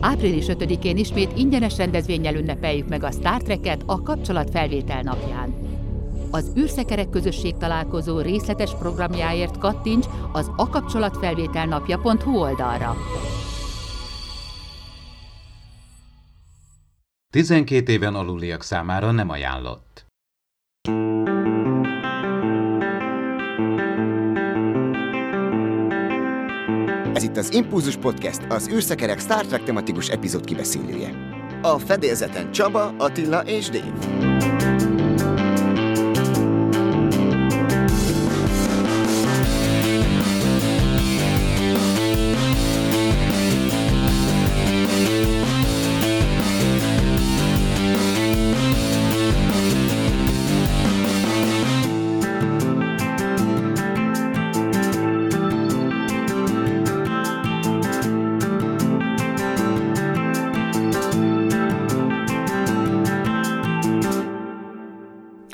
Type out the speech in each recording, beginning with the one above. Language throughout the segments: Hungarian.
Április 5-én ismét ingyenes rendezvényel ünnepeljük meg a Star Trek-et a kapcsolatfelvétel napján. Az űrszekerek közösség találkozó részletes programjáért kattints az akapcsolatfelvételnapja.hu oldalra. 12 éven aluliak számára nem ajánlott. Ez itt az Impulzus Podcast, az űrszekerek Star Trek tematikus epizód kibeszélője. A fedélzeten Csaba, Attila és Dave.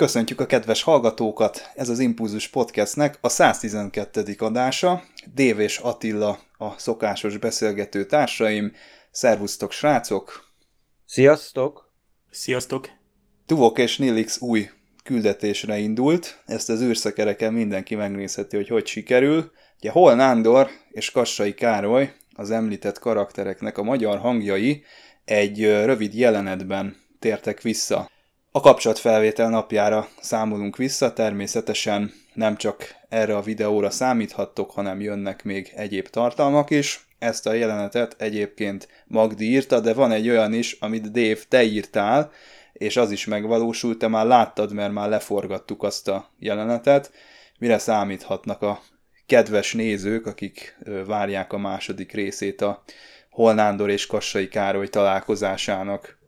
Köszöntjük a kedves hallgatókat! Ez az Impulzus Podcastnek a 112. adása. Dév és Attila a szokásos beszélgető társaim. Szervusztok, srácok! Sziasztok! Sziasztok! Tuvok és Nilix új küldetésre indult. Ezt az űrszekereken mindenki megnézheti, hogy hogy sikerül. Ugye Hol Nándor és Kassai Károly, az említett karaktereknek a magyar hangjai egy rövid jelenetben tértek vissza a kapcsolatfelvétel napjára számolunk vissza, természetesen nem csak erre a videóra számíthattok, hanem jönnek még egyéb tartalmak is. Ezt a jelenetet egyébként Magdi írta, de van egy olyan is, amit Dave, te írtál, és az is megvalósult, te már láttad, mert már leforgattuk azt a jelenetet. Mire számíthatnak a kedves nézők, akik várják a második részét a Holnándor és Kassai Károly találkozásának?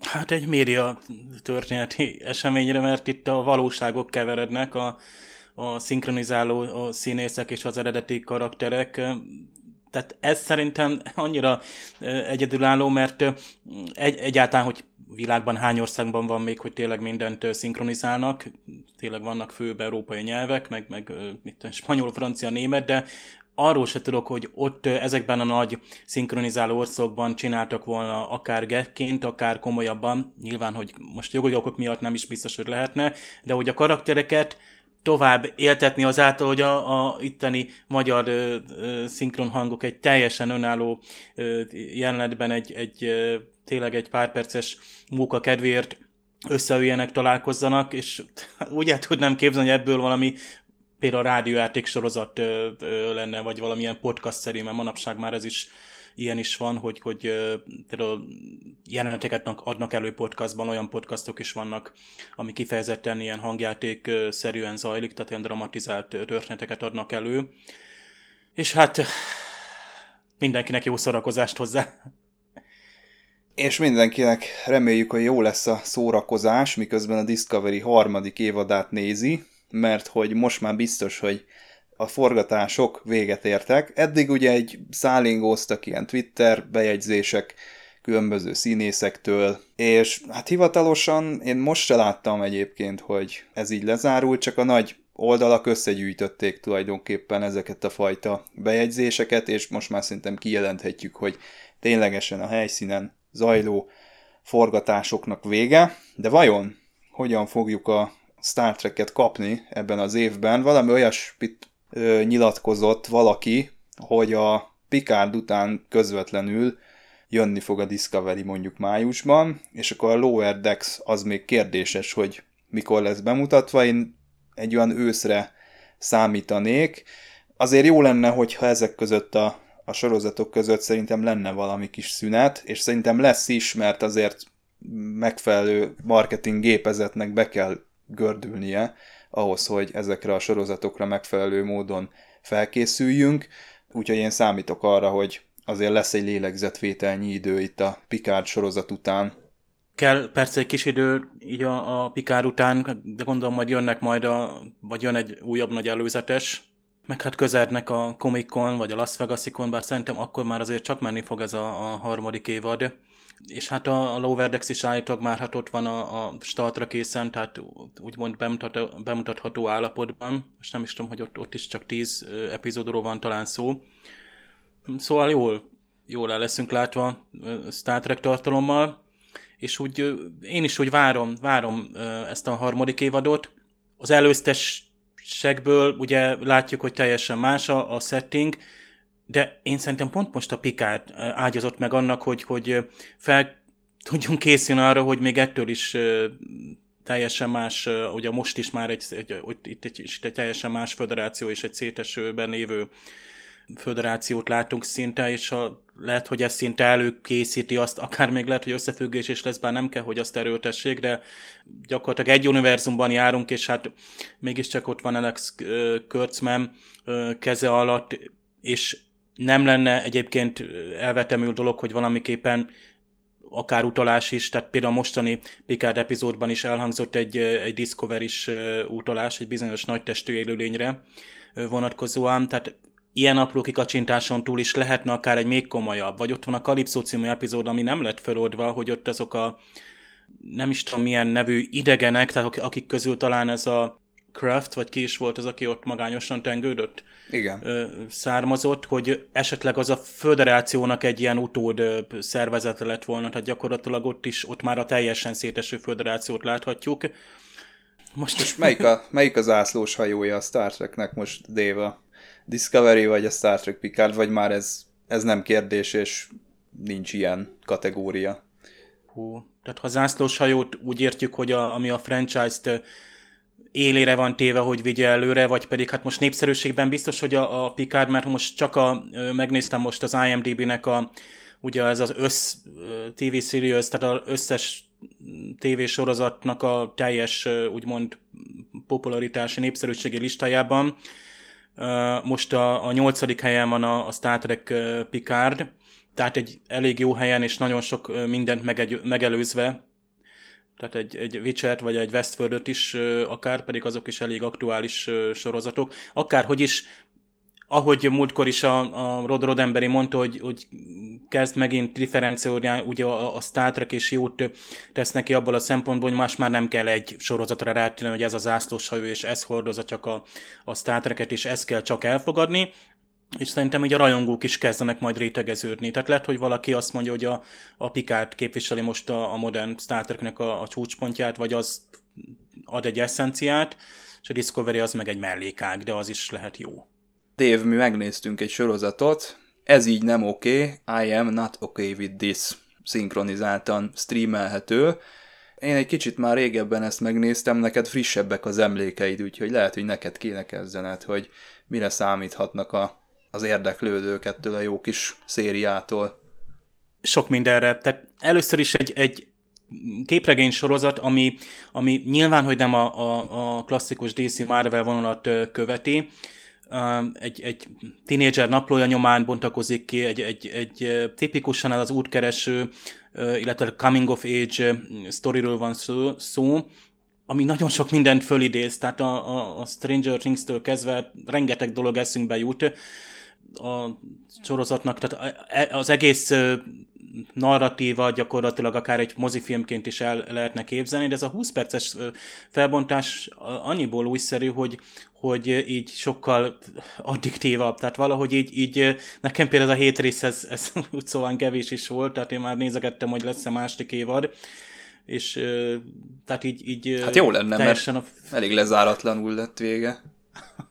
Hát egy média történeti eseményre, mert itt a valóságok keverednek, a, a szinkronizáló a színészek és az eredeti karakterek. Tehát ez szerintem annyira egyedülálló, mert egy, egyáltalán, hogy világban hány országban van még, hogy tényleg mindent szinkronizálnak, tényleg vannak főbb európai nyelvek, meg, meg mit spanyol, francia, német, de arról se tudok, hogy ott ezekben a nagy szinkronizáló országokban csináltak volna akár gekként, akár komolyabban, nyilván, hogy most jogi okok miatt nem is biztos, hogy lehetne, de hogy a karaktereket tovább éltetni azáltal, hogy a, a itteni magyar ö, ö, szinkron hangok egy teljesen önálló ö, jelenetben egy, egy ö, tényleg egy pár perces munka kedvéért összeüljenek, találkozzanak, és úgy el tudnám képzelni, hogy ebből valami például a rádiójáték sorozat ö, ö, lenne, vagy valamilyen podcast szerű, mert manapság már ez is ilyen is van, hogy, hogy például jeleneteket adnak elő podcastban, olyan podcastok is vannak, ami kifejezetten ilyen hangjáték szerűen zajlik, tehát ilyen dramatizált történeteket adnak elő. És hát mindenkinek jó szórakozást hozzá. És mindenkinek reméljük, hogy jó lesz a szórakozás, miközben a Discovery harmadik évadát nézi, mert hogy most már biztos, hogy a forgatások véget értek. Eddig ugye egy szállingóztak ilyen Twitter bejegyzések különböző színészektől, és hát hivatalosan én most se láttam egyébként, hogy ez így lezárult, csak a nagy oldalak összegyűjtötték tulajdonképpen ezeket a fajta bejegyzéseket, és most már szerintem kijelenthetjük, hogy ténylegesen a helyszínen zajló forgatásoknak vége, de vajon hogyan fogjuk a Star Trek-et kapni ebben az évben. Valami olyasmit ö, nyilatkozott valaki, hogy a Picard után közvetlenül jönni fog a Discovery mondjuk májusban, és akkor a Lower Decks az még kérdéses, hogy mikor lesz bemutatva. Én egy olyan őszre számítanék. Azért jó lenne, hogyha ezek között a, a sorozatok között szerintem lenne valami kis szünet, és szerintem lesz is, mert azért megfelelő marketing gépezetnek be kell gördülnie ahhoz, hogy ezekre a sorozatokra megfelelő módon felkészüljünk, úgyhogy én számítok arra, hogy azért lesz egy lélegzetvételnyi idő itt a Picard sorozat után. Kell persze egy kis idő így a, a Picard után, de gondolom, hogy jönnek majd, a, vagy jön egy újabb nagy előzetes, meg hát közelnek a Comic Con, vagy a Las vegas bár szerintem akkor már azért csak menni fog ez a, a harmadik évad és hát a, a Lower Decks is állítólag már hát ott van a, a startra készen, tehát úgymond bemutat, bemutatható állapotban. Most nem is tudom, hogy ott, ott is csak 10 epizódról van talán szó. Szóval jól, jól el leszünk látva Star Trek tartalommal, és úgy én is úgy várom, várom ezt a harmadik évadot. Az előztesekből ugye látjuk, hogy teljesen más a, a setting, de én szerintem pont most a Picard ágyazott meg annak, hogy, hogy fel tudjunk készülni arra, hogy még ettől is teljesen más, ugye most is már egy, egy, itt egy, egy, egy teljesen más föderáció és egy szétesőben lévő föderációt látunk szinte, és a, lehet, hogy ez szinte előkészíti azt, akár még lehet, hogy összefüggés is lesz, bár nem kell, hogy azt erőltessék, de gyakorlatilag egy univerzumban járunk, és hát mégiscsak ott van Alex Kurtzman keze alatt, és nem lenne egyébként elvetemül dolog, hogy valamiképpen akár utalás is, tehát például a mostani Picard epizódban is elhangzott egy, egy Discovery-is utalás, egy bizonyos nagytestű élőlényre vonatkozóan, tehát ilyen apró kikacsintáson túl is lehetne akár egy még komolyabb, vagy ott van a Kalipszó című epizód, ami nem lett feloldva, hogy ott azok a nem is tudom milyen nevű idegenek, tehát akik közül talán ez a Kraft, vagy ki is volt az, aki ott magányosan tengődött? Igen. Származott, hogy esetleg az a föderációnak egy ilyen utód szervezete lett volna, tehát gyakorlatilag ott is, ott már a teljesen széteső föderációt láthatjuk. Most, most melyik, a, melyik az ászlós hajója a Star Treknek most, Déva? Discovery vagy a Star Trek Picard, vagy már ez, ez nem kérdés, és nincs ilyen kategória? Hú, tehát ha zászlós hajót úgy értjük, hogy a, ami a franchise-t élére van téve, hogy vigye előre, vagy pedig hát most népszerűségben biztos, hogy a, a Picard, mert most csak a, megnéztem most az IMDB-nek a, ugye ez az össz TV series, tehát az összes TV sorozatnak a teljes, úgymond popularitási népszerűségi listájában. Most a, a nyolcadik helyen van a, a Star Trek Picard, tehát egy elég jó helyen, és nagyon sok mindent megegy, megelőzve, tehát egy, egy Witcher vagy egy Westworld is akár, pedig azok is elég aktuális sorozatok. Akárhogy is, ahogy múltkor is a, a Rod Rodemberi mondta, hogy, hogy kezd megint differenciálni ugye a, a Star Trek, és jót tesz neki abból a szempontból, hogy más már nem kell egy sorozatra rátenni, hogy ez az zászlós hajó, és ez hordozza csak a, a Star Trek-et, és ezt kell csak elfogadni és szerintem így a rajongók is kezdenek majd rétegeződni. Tehát lehet, hogy valaki azt mondja, hogy a, a Picard képviseli most a, a modern Star Treknek a, a csúcspontját, vagy az ad egy eszenciát, és a Discovery az meg egy mellékág, de az is lehet jó. Dave, mi megnéztünk egy sorozatot, ez így nem oké, okay, I am not okay with this, szinkronizáltan streamelhető. Én egy kicsit már régebben ezt megnéztem, neked frissebbek az emlékeid, úgyhogy lehet, hogy neked kéne kezdened, hogy mire számíthatnak a az érdeklődők ettől a jó kis szériától? Sok mindenre. Tehát először is egy, egy képregény sorozat, ami, ami nyilván, hogy nem a, a, a klasszikus DC Marvel vonalat követi, egy, egy tínédzser naplója nyomán bontakozik ki, egy, egy, egy tipikusan az útkereső, illetve coming of age sztoriról van szó, szó, ami nagyon sok mindent fölidéz, tehát a, a, a Stranger Things-től kezdve rengeteg dolog eszünkbe jut, a sorozatnak, tehát e, az egész narratíva gyakorlatilag akár egy mozifilmként is el lehetne képzelni, de ez a 20 perces felbontás annyiból újszerű, hogy, hogy így sokkal addiktívabb. Tehát valahogy így, így nekem például a hét rész ez, ez úgy szóval kevés is volt, tehát én már nézegettem, hogy lesz-e második évad, és tehát így, így Hát jó lenne, mert a... elég lezáratlanul lett vége.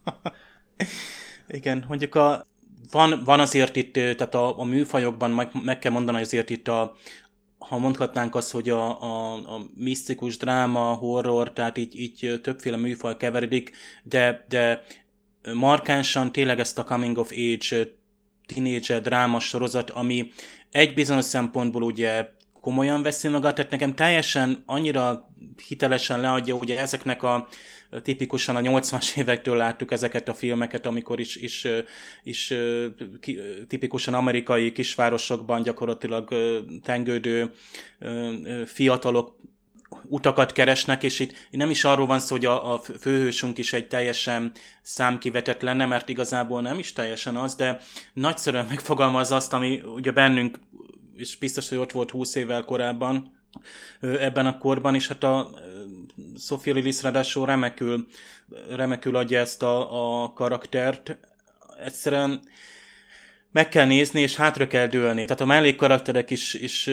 Igen, mondjuk a van, van azért itt, tehát a, a műfajokban meg, meg kell mondani, azért itt a, ha mondhatnánk azt, hogy a, a, a misztikus dráma, horror, tehát így, így többféle műfaj keveredik, de, de markánsan tényleg ezt a coming of age teenager dráma sorozat, ami egy bizonyos szempontból ugye komolyan veszi magát, tehát nekem teljesen annyira hitelesen leadja ugye ezeknek a tipikusan a 80-as évektől láttuk ezeket a filmeket, amikor is, is, is tipikusan amerikai kisvárosokban gyakorlatilag tengődő fiatalok utakat keresnek, és itt nem is arról van szó, hogy a, a főhősünk is egy teljesen számkivetett lenne, mert igazából nem is teljesen az, de nagyszerűen megfogalmaz azt, ami ugye bennünk, és biztos, hogy ott volt 20 évvel korábban, ebben a korban, és hát a Sophia Lillis ráadásul remekül, remekül adja ezt a, a karaktert. Egyszerűen meg kell nézni, és hátra kell dőlni. Tehát a mellékkarakterek is, is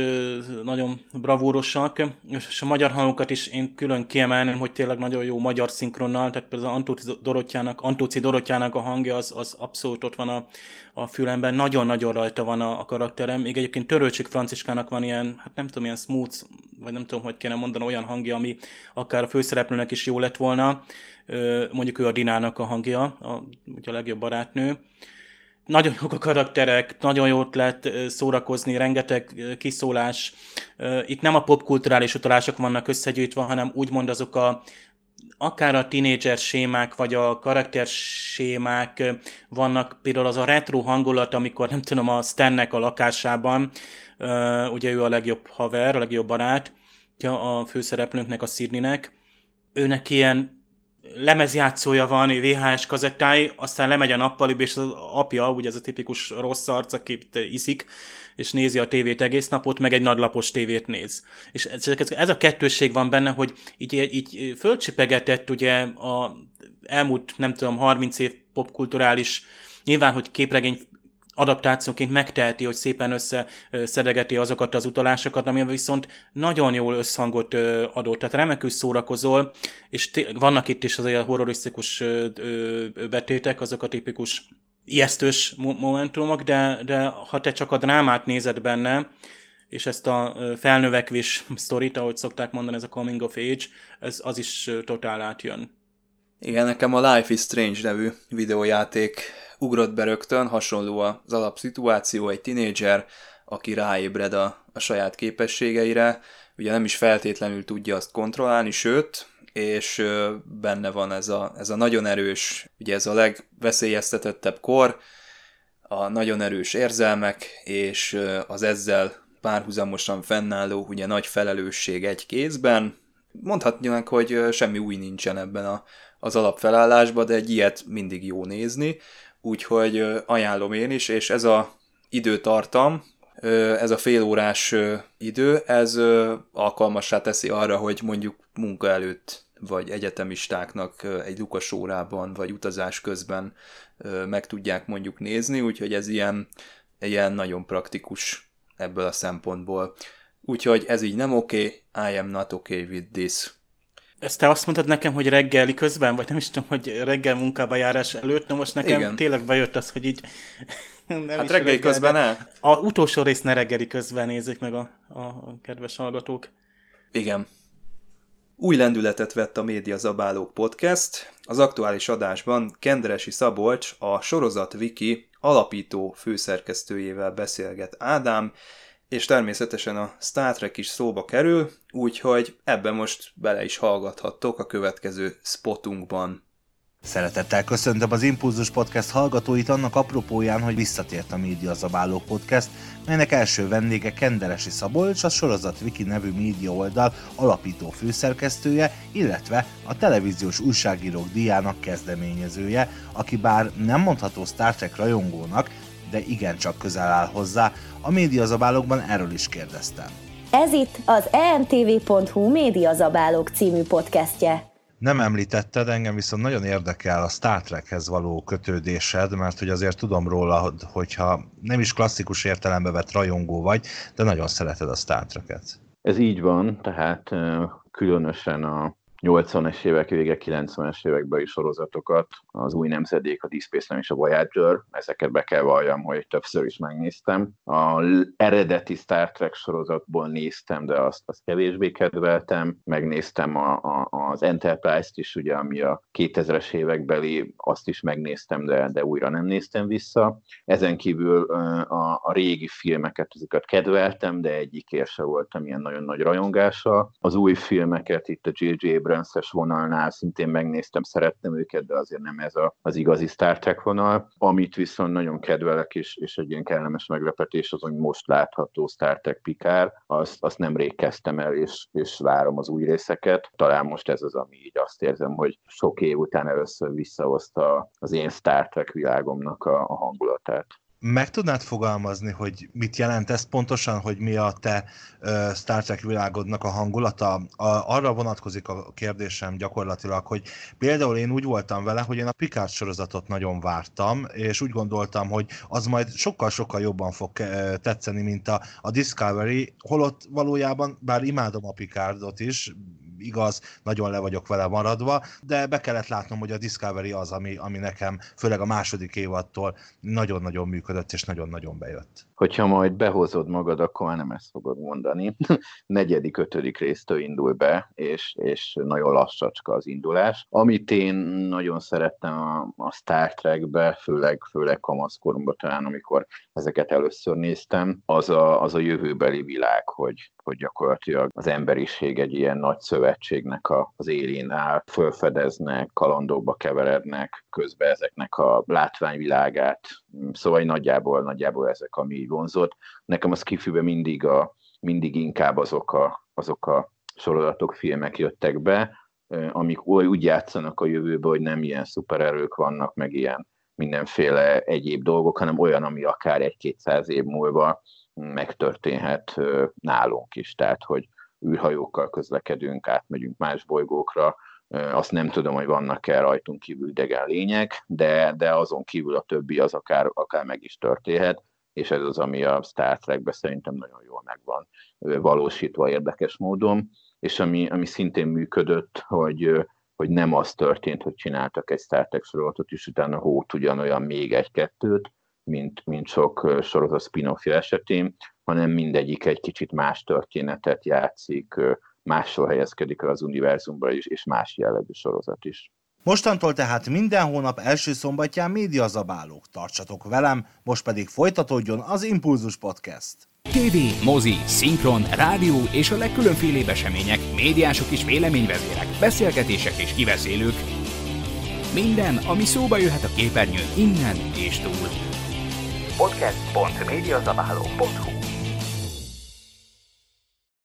nagyon bravúrosak, és a magyar hangokat is én külön kiemelném, hogy tényleg nagyon jó magyar szinkronnal, tehát például Antóci Dorottyának, Antóci Dorottyának a hangja az, az abszolút ott van a, a fülemben, nagyon-nagyon rajta van a, a karakterem. Még egyébként Törölcsik Franciskának van ilyen, hát nem tudom, ilyen smooth, vagy nem tudom, hogy kéne mondani, olyan hangja, ami akár a főszereplőnek is jó lett volna. Mondjuk ő a Dinának a hangja, a, a legjobb barátnő nagyon jók a karakterek, nagyon jót lehet szórakozni, rengeteg kiszólás. Itt nem a popkulturális utalások vannak összegyűjtve, hanem úgymond azok a akár a tínédzser sémák, vagy a karakter sémák vannak, például az a retro hangulat, amikor nem tudom, a Stannek a lakásában, ugye ő a legjobb haver, a legjobb barát, a főszereplőnknek, a Sydneynek, őnek ilyen lemezjátszója van, VHS kazettái, aztán lemegy a nappaliba, és az apja, ugye ez a tipikus rossz arc, aki iszik, és nézi a tévét egész napot, meg egy nagylapos tévét néz. És ez, ez a kettősség van benne, hogy így, így fölcsipegetett ugye a elmúlt, nem tudom, 30 év popkulturális, nyilván, hogy képregény adaptációként megteheti, hogy szépen összeszedegeti azokat az utalásokat, ami viszont nagyon jól összhangot adott. Tehát remekül szórakozol, és vannak itt is azért horrorisztikus betétek, azok a tipikus ijesztős momentumok, de, de ha te csak a drámát nézed benne, és ezt a felnövekvés sztorit, ahogy szokták mondani, ez a coming of age, ez az is totál átjön. Igen, nekem a Life is Strange nevű videójáték ugrott be rögtön, hasonló az alapszituáció, egy tinédzser, aki ráébred a, a saját képességeire, ugye nem is feltétlenül tudja azt kontrollálni, sőt, és benne van ez a, ez a nagyon erős, ugye ez a legveszélyeztetettebb kor, a nagyon erős érzelmek, és az ezzel párhuzamosan fennálló ugye nagy felelősség egy kézben. Mondhatnánk, hogy semmi új nincsen ebben a, az alapfelállásban, de egy ilyet mindig jó nézni úgyhogy ajánlom én is, és ez a időtartam, ez a félórás idő, ez alkalmassá teszi arra, hogy mondjuk munka előtt vagy egyetemistáknak egy lukas órában, vagy utazás közben meg tudják mondjuk nézni, úgyhogy ez ilyen, ilyen nagyon praktikus ebből a szempontból. Úgyhogy ez így nem oké, okay, I am not okay with this. Ezt te azt mondtad nekem, hogy reggeli közben, vagy nem is tudom, hogy reggel munkába járás előtt, na most nekem Igen. tényleg bejött az, hogy így... Nem hát reggeli reggel, közben el? A utolsó rész ne reggeli közben nézzék meg a, a, a kedves hallgatók. Igen. Új lendületet vett a Média Zabálók podcast. Az aktuális adásban Kenderesi Szabolcs, a Sorozat Wiki alapító főszerkesztőjével beszélget Ádám, és természetesen a Star Trek is szóba kerül, úgyhogy ebben most bele is hallgathattok a következő spotunkban. Szeretettel köszöntöm az Impulzus Podcast hallgatóit annak apropóján, hogy visszatért a Média Zabáló Podcast, melynek első vendége Kenderesi Szabolcs, a Sorozat Wiki nevű média oldal alapító főszerkesztője, illetve a televíziós újságírók diának kezdeményezője, aki bár nem mondható Star Trek rajongónak, de igencsak közel áll hozzá, a médiazabálókban erről is kérdeztem. Ez itt az emtv.hu Médiazabálók című podcastje. Nem említetted, engem viszont nagyon érdekel a Star Trekhez való kötődésed, mert hogy azért tudom róla, hogyha nem is klasszikus értelembe vett rajongó vagy, de nagyon szereted a Star Trek-et. Ez így van, tehát különösen a 80-es évek vége, 90-es években is sorozatokat, az új nemzedék, a Deep Space és a Voyager, ezeket be kell valljam, hogy többször is megnéztem. A eredeti Star Trek sorozatból néztem, de azt, azt kevésbé kedveltem. Megnéztem a, a, az Enterprise-t is, ugye, ami a 2000-es évekbeli, azt is megnéztem, de, de újra nem néztem vissza. Ezen kívül a, a régi filmeket, ezeket kedveltem, de egyikért se voltam ilyen nagyon nagy rajongása. Az új filmeket itt a J.J. Abrams-es vonalnál szintén megnéztem, szerettem őket, de azért nem ez a, az igazi Star Trek vonal. Amit viszont nagyon kedvelek, és, és egy ilyen kellemes meglepetés az, hogy most látható Star Trek Picard, azt, azt nemrég kezdtem el, és, és várom az új részeket. Talán most ez az, ami így azt érzem, hogy sok év után először visszahozta az én Star Trek világomnak a, a hangulatát Meg tudnád fogalmazni, hogy mit jelent ez pontosan, hogy mi a te uh, Star Trek világodnak a hangulata? A, arra vonatkozik a kérdésem gyakorlatilag, hogy például én úgy voltam vele, hogy én a Picard sorozatot nagyon vártam, és úgy gondoltam, hogy az majd sokkal-sokkal jobban fog tetszeni, mint a, a Discovery, holott valójában, bár imádom a Picardot is, igaz, nagyon le vagyok vele maradva, de be kellett látnom, hogy a Discovery az, ami, ami nekem, főleg a második évadtól nagyon-nagyon működött, és nagyon-nagyon bejött. Hogyha majd behozod magad, akkor már nem ezt fogod mondani. Negyedik, ötödik résztől indul be, és, és nagyon lassacska az indulás. Amit én nagyon szerettem a, a Star Trekbe, főleg, főleg kamaszkoromban talán, amikor ezeket először néztem, az a, az a jövőbeli világ, hogy, hogy gyakorlatilag az emberiség egy ilyen nagy szövetségnek a, az élén áll, fölfedeznek, kalandokba keverednek, közben ezeknek a látványvilágát. Szóval nagyjából, nagyjából ezek, ami vonzott. Nekem az kifűbe mindig, a, mindig inkább azok a, azok a sorozatok, filmek jöttek be, amik úgy játszanak a jövőbe, hogy nem ilyen szupererők vannak, meg ilyen mindenféle egyéb dolgok, hanem olyan, ami akár egy-kétszáz év múlva megtörténhet nálunk is. Tehát, hogy űrhajókkal közlekedünk, átmegyünk más bolygókra, azt nem tudom, hogy vannak-e rajtunk kívül idegen lények, de, de azon kívül a többi az akár, akár meg is történhet, és ez az, ami a Star Trekbe szerintem nagyon jól meg van valósítva érdekes módon, és ami, ami szintén működött, hogy, hogy nem az történt, hogy csináltak egy Star Trek sorozatot, és utána hót ugyanolyan még egy-kettőt, mint, mint sok sorozat spin esetén, hanem mindegyik egy kicsit más történetet játszik, máshol helyezkedik el az univerzumban is, és más jellegű sorozat is. Mostantól tehát minden hónap első szombatján médiazabálók. Tartsatok velem, most pedig folytatódjon az Impulzus Podcast. TV, mozi, szinkron, rádió és a legkülönfélébb események, médiások és véleményvezérek, beszélgetések és kiveszélők. Minden, ami szóba jöhet a képernyőn innen és túl. podcast.mediazabáló.hu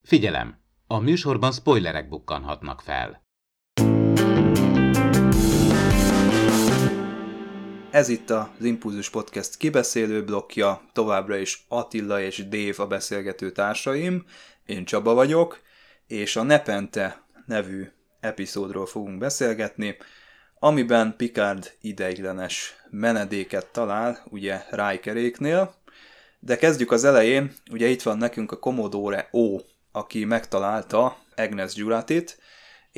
Figyelem! A műsorban spoilerek bukkanhatnak fel. Ez itt az Impulzus Podcast kibeszélő blokja, továbbra is Attila és Dév a beszélgető társaim, én Csaba vagyok, és a Nepente nevű epizódról fogunk beszélgetni, amiben Picard ideiglenes menedéket talál, ugye Rijkeréknél, de kezdjük az elején, ugye itt van nekünk a Commodore O, aki megtalálta Agnes Gyuratit,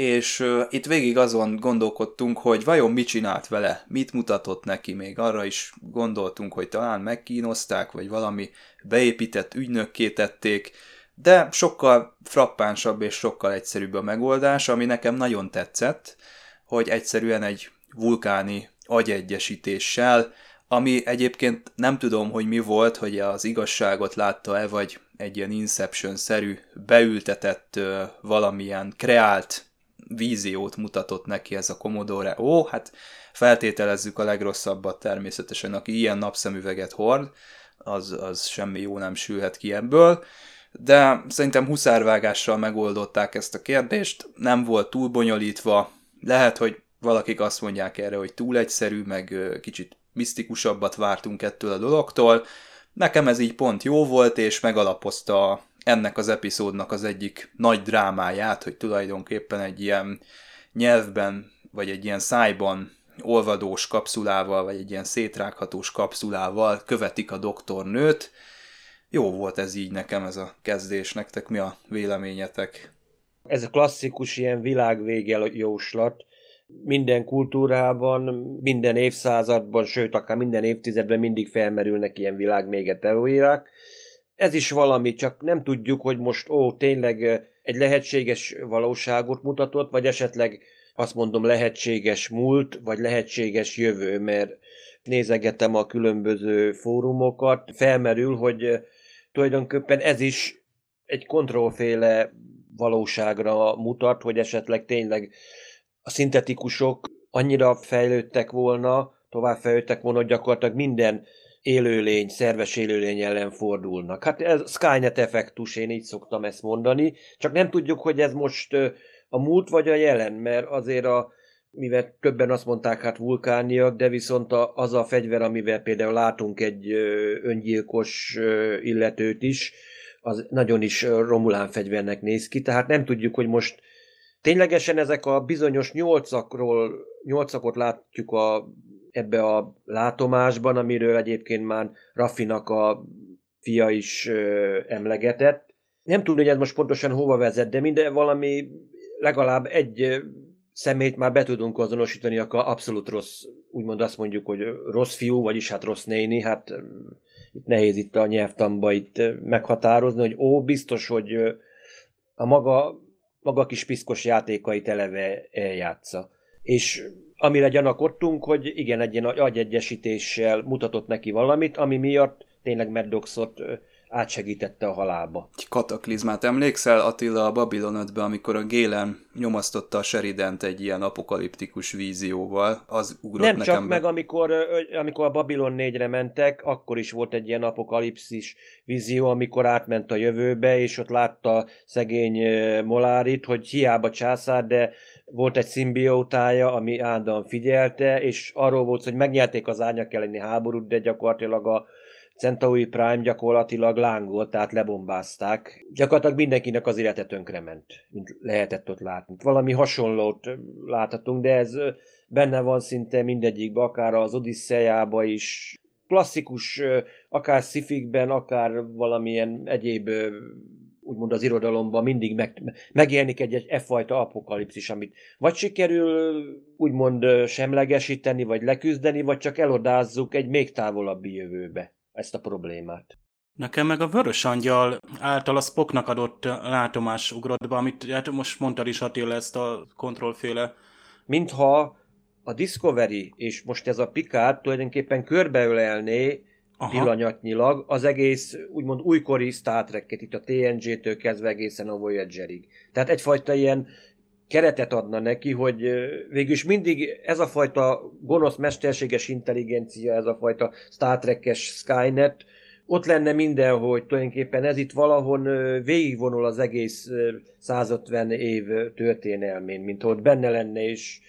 és uh, itt végig azon gondolkodtunk, hogy vajon mit csinált vele, mit mutatott neki, még. Arra is gondoltunk, hogy talán megkínozták, vagy valami beépített ügynökké tették, de sokkal frappánsabb és sokkal egyszerűbb a megoldás, ami nekem nagyon tetszett, hogy egyszerűen egy vulkáni agyegyesítéssel, ami egyébként nem tudom, hogy mi volt, hogy az igazságot látta-e, vagy egy ilyen Inception-szerű beültetett valamilyen kreált víziót mutatott neki ez a Commodore. Ó, hát feltételezzük a legrosszabbat természetesen, aki ilyen napszemüveget hord, az, az semmi jó nem sülhet ki ebből, de szerintem huszárvágással megoldották ezt a kérdést, nem volt túl bonyolítva, lehet, hogy valakik azt mondják erre, hogy túl egyszerű, meg kicsit misztikusabbat vártunk ettől a dologtól, nekem ez így pont jó volt, és megalapozta ennek az epizódnak az egyik nagy drámáját, hogy tulajdonképpen egy ilyen nyelvben, vagy egy ilyen szájban olvadós kapszulával, vagy egy ilyen szétrághatós kapszulával követik a doktornőt. Jó volt ez így nekem ez a kezdés, nektek mi a véleményetek? Ez a klasszikus ilyen világvége jóslat, minden kultúrában, minden évszázadban, sőt, akár minden évtizedben mindig felmerülnek ilyen világmége teóriák, ez is valami, csak nem tudjuk, hogy most ó, tényleg egy lehetséges valóságot mutatott, vagy esetleg azt mondom lehetséges múlt, vagy lehetséges jövő, mert nézegetem a különböző fórumokat, felmerül, hogy tulajdonképpen ez is egy kontrollféle valóságra mutat, hogy esetleg tényleg a szintetikusok annyira fejlődtek volna, tovább fejlődtek volna, hogy gyakorlatilag minden élőlény, szerves élőlény ellen fordulnak. Hát ez Skynet effektus, én így szoktam ezt mondani, csak nem tudjuk, hogy ez most a múlt vagy a jelen, mert azért a mivel többen azt mondták, hát vulkániak, de viszont a, az a fegyver, amivel például látunk egy öngyilkos illetőt is, az nagyon is Romulán fegyvernek néz ki, tehát nem tudjuk, hogy most ténylegesen ezek a bizonyos nyolcakról, nyolcakot látjuk a, ebbe a látomásban, amiről egyébként már Raffinak a fia is ö, emlegetett. Nem tudom, hogy ez most pontosan hova vezet, de minden valami legalább egy szemét már be tudunk azonosítani, akkor abszolút rossz, úgymond azt mondjuk, hogy rossz fiú, vagyis hát rossz néni, hát itt nehéz itt a nyelvtamba itt meghatározni, hogy ó, biztos, hogy a maga, maga kis piszkos játékait eleve eljátsza. És amire gyanakodtunk, hogy igen, egy ilyen agyegyesítéssel mutatott neki valamit, ami miatt tényleg Maddoxot átsegítette a halálba. Kataklizmát emlékszel Attila a Babylon 5 amikor a Gélen nyomasztotta a Sheridant egy ilyen apokaliptikus vízióval, az ugrott Nem nekem csak be. meg, amikor, amikor a Babylon 4-re mentek, akkor is volt egy ilyen apokalipszis vízió, amikor átment a jövőbe, és ott látta szegény Molárit, hogy hiába császár, de volt egy szimbiótája, ami állandóan figyelte, és arról volt, hogy megnyerték az árnyak elleni háborút, de gyakorlatilag a Centauri Prime gyakorlatilag lángolt, tehát lebombázták. Gyakorlatilag mindenkinek az élete tönkrement, mint lehetett ott látni. Valami hasonlót láthatunk, de ez benne van szinte mindegyikben, akár az Odisszejába is, klasszikus, akár szifikben, akár valamilyen egyéb úgymond az irodalomban mindig meg, megjelenik egy, egy e fajta apokalipszis, amit vagy sikerül úgymond semlegesíteni, vagy leküzdeni, vagy csak elodázzuk egy még távolabbi jövőbe ezt a problémát. Nekem meg a Vörös Angyal által a Spocknak adott látomás ugrott be, amit hát most mondtad is Attila ezt a kontrollféle. Mintha a Discovery és most ez a Picard tulajdonképpen körbeölelné Aha. pillanatnyilag az egész úgymond újkori Star Trek-et, itt a TNG-től kezdve egészen a Voyager-ig. Tehát egyfajta ilyen keretet adna neki, hogy végülis mindig ez a fajta gonosz mesterséges intelligencia, ez a fajta Star Trek-es Skynet, ott lenne minden, hogy tulajdonképpen ez itt valahon végigvonul az egész 150 év történelmén, mint ott benne lenne, és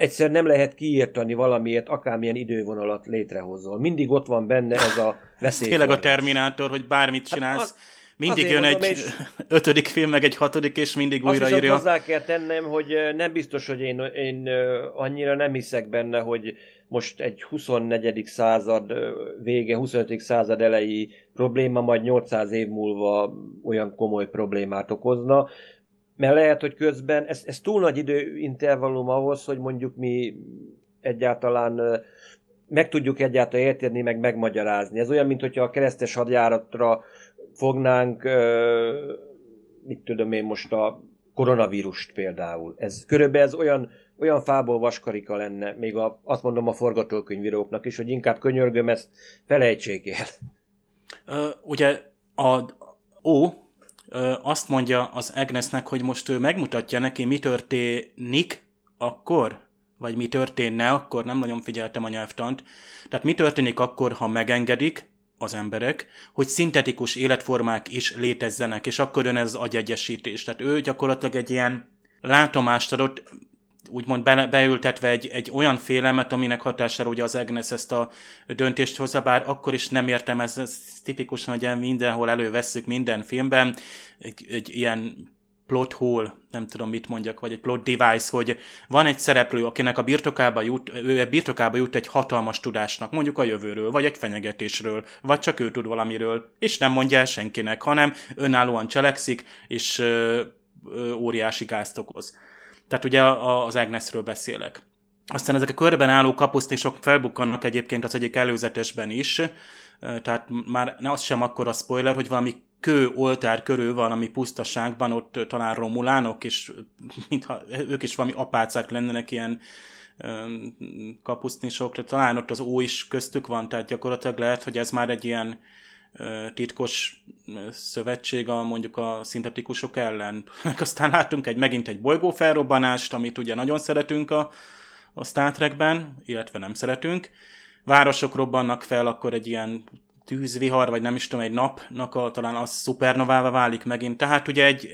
egyszer nem lehet kiírtani valamiért, akármilyen idővonalat létrehozol. Mindig ott van benne ez a veszély. Tényleg a Terminátor, hogy bármit hát csinálsz, hát, mindig jön egy és... ötödik film, meg egy hatodik, és mindig újraírja. Azt hozzá kell tennem, hogy nem biztos, hogy én, én annyira nem hiszek benne, hogy most egy 24. század vége, 25. század elejé probléma majd 800 év múlva olyan komoly problémát okozna mert lehet, hogy közben ez, ez túl nagy időintervallum ahhoz, hogy mondjuk mi egyáltalán meg tudjuk egyáltalán érteni, meg megmagyarázni. Ez olyan, mint hogyha a keresztes hadjáratra fognánk, mit tudom én most a koronavírust például. Ez körülbelül ez olyan, olyan fából vaskarika lenne, még a, azt mondom a forgatókönyvíróknak is, hogy inkább könyörgöm, ezt felejtsék el. Uh, ugye a Ó, azt mondja az Agnesnek, hogy most ő megmutatja neki, mi történik akkor, vagy mi történne akkor, nem nagyon figyeltem a nyelvtant. Tehát mi történik akkor, ha megengedik az emberek, hogy szintetikus életformák is létezzenek, és akkor jön ez az agyegyesítés. Tehát ő gyakorlatilag egy ilyen látomást adott, úgymond be, beültetve egy, egy olyan félelmet, aminek hatására ugye az Agnes ezt a döntést hozza, bár akkor is nem értem, ez, ez tipikusan, hogy mindenhol elővesszük minden filmben, egy, egy ilyen plot hole, nem tudom mit mondjak, vagy egy plot device, hogy van egy szereplő, akinek a birtokába jut, ő a birtokába jut egy hatalmas tudásnak, mondjuk a jövőről, vagy egy fenyegetésről, vagy csak ő tud valamiről, és nem mondja el senkinek, hanem önállóan cselekszik, és ö, ö, óriási gázt okoz tehát ugye az Agnesről beszélek. Aztán ezek a körben álló kapusznisok felbukkannak egyébként az egyik előzetesben is, tehát már ne az sem akkor a spoiler, hogy valami kő oltár körül valami pusztaságban, ott talán romulánok, és mintha ők is valami apácák lennének ilyen kapusznisok, talán ott az ó is köztük van, tehát gyakorlatilag lehet, hogy ez már egy ilyen titkos szövetség a mondjuk a szintetikusok ellen. Aztán látunk egy megint egy bolygó felrobbanást, amit ugye nagyon szeretünk a, a Star Trekben, illetve nem szeretünk. Városok robbannak fel, akkor egy ilyen tűzvihar, vagy nem is tudom, egy napnak a, talán az szupernovává válik megint. Tehát ugye egy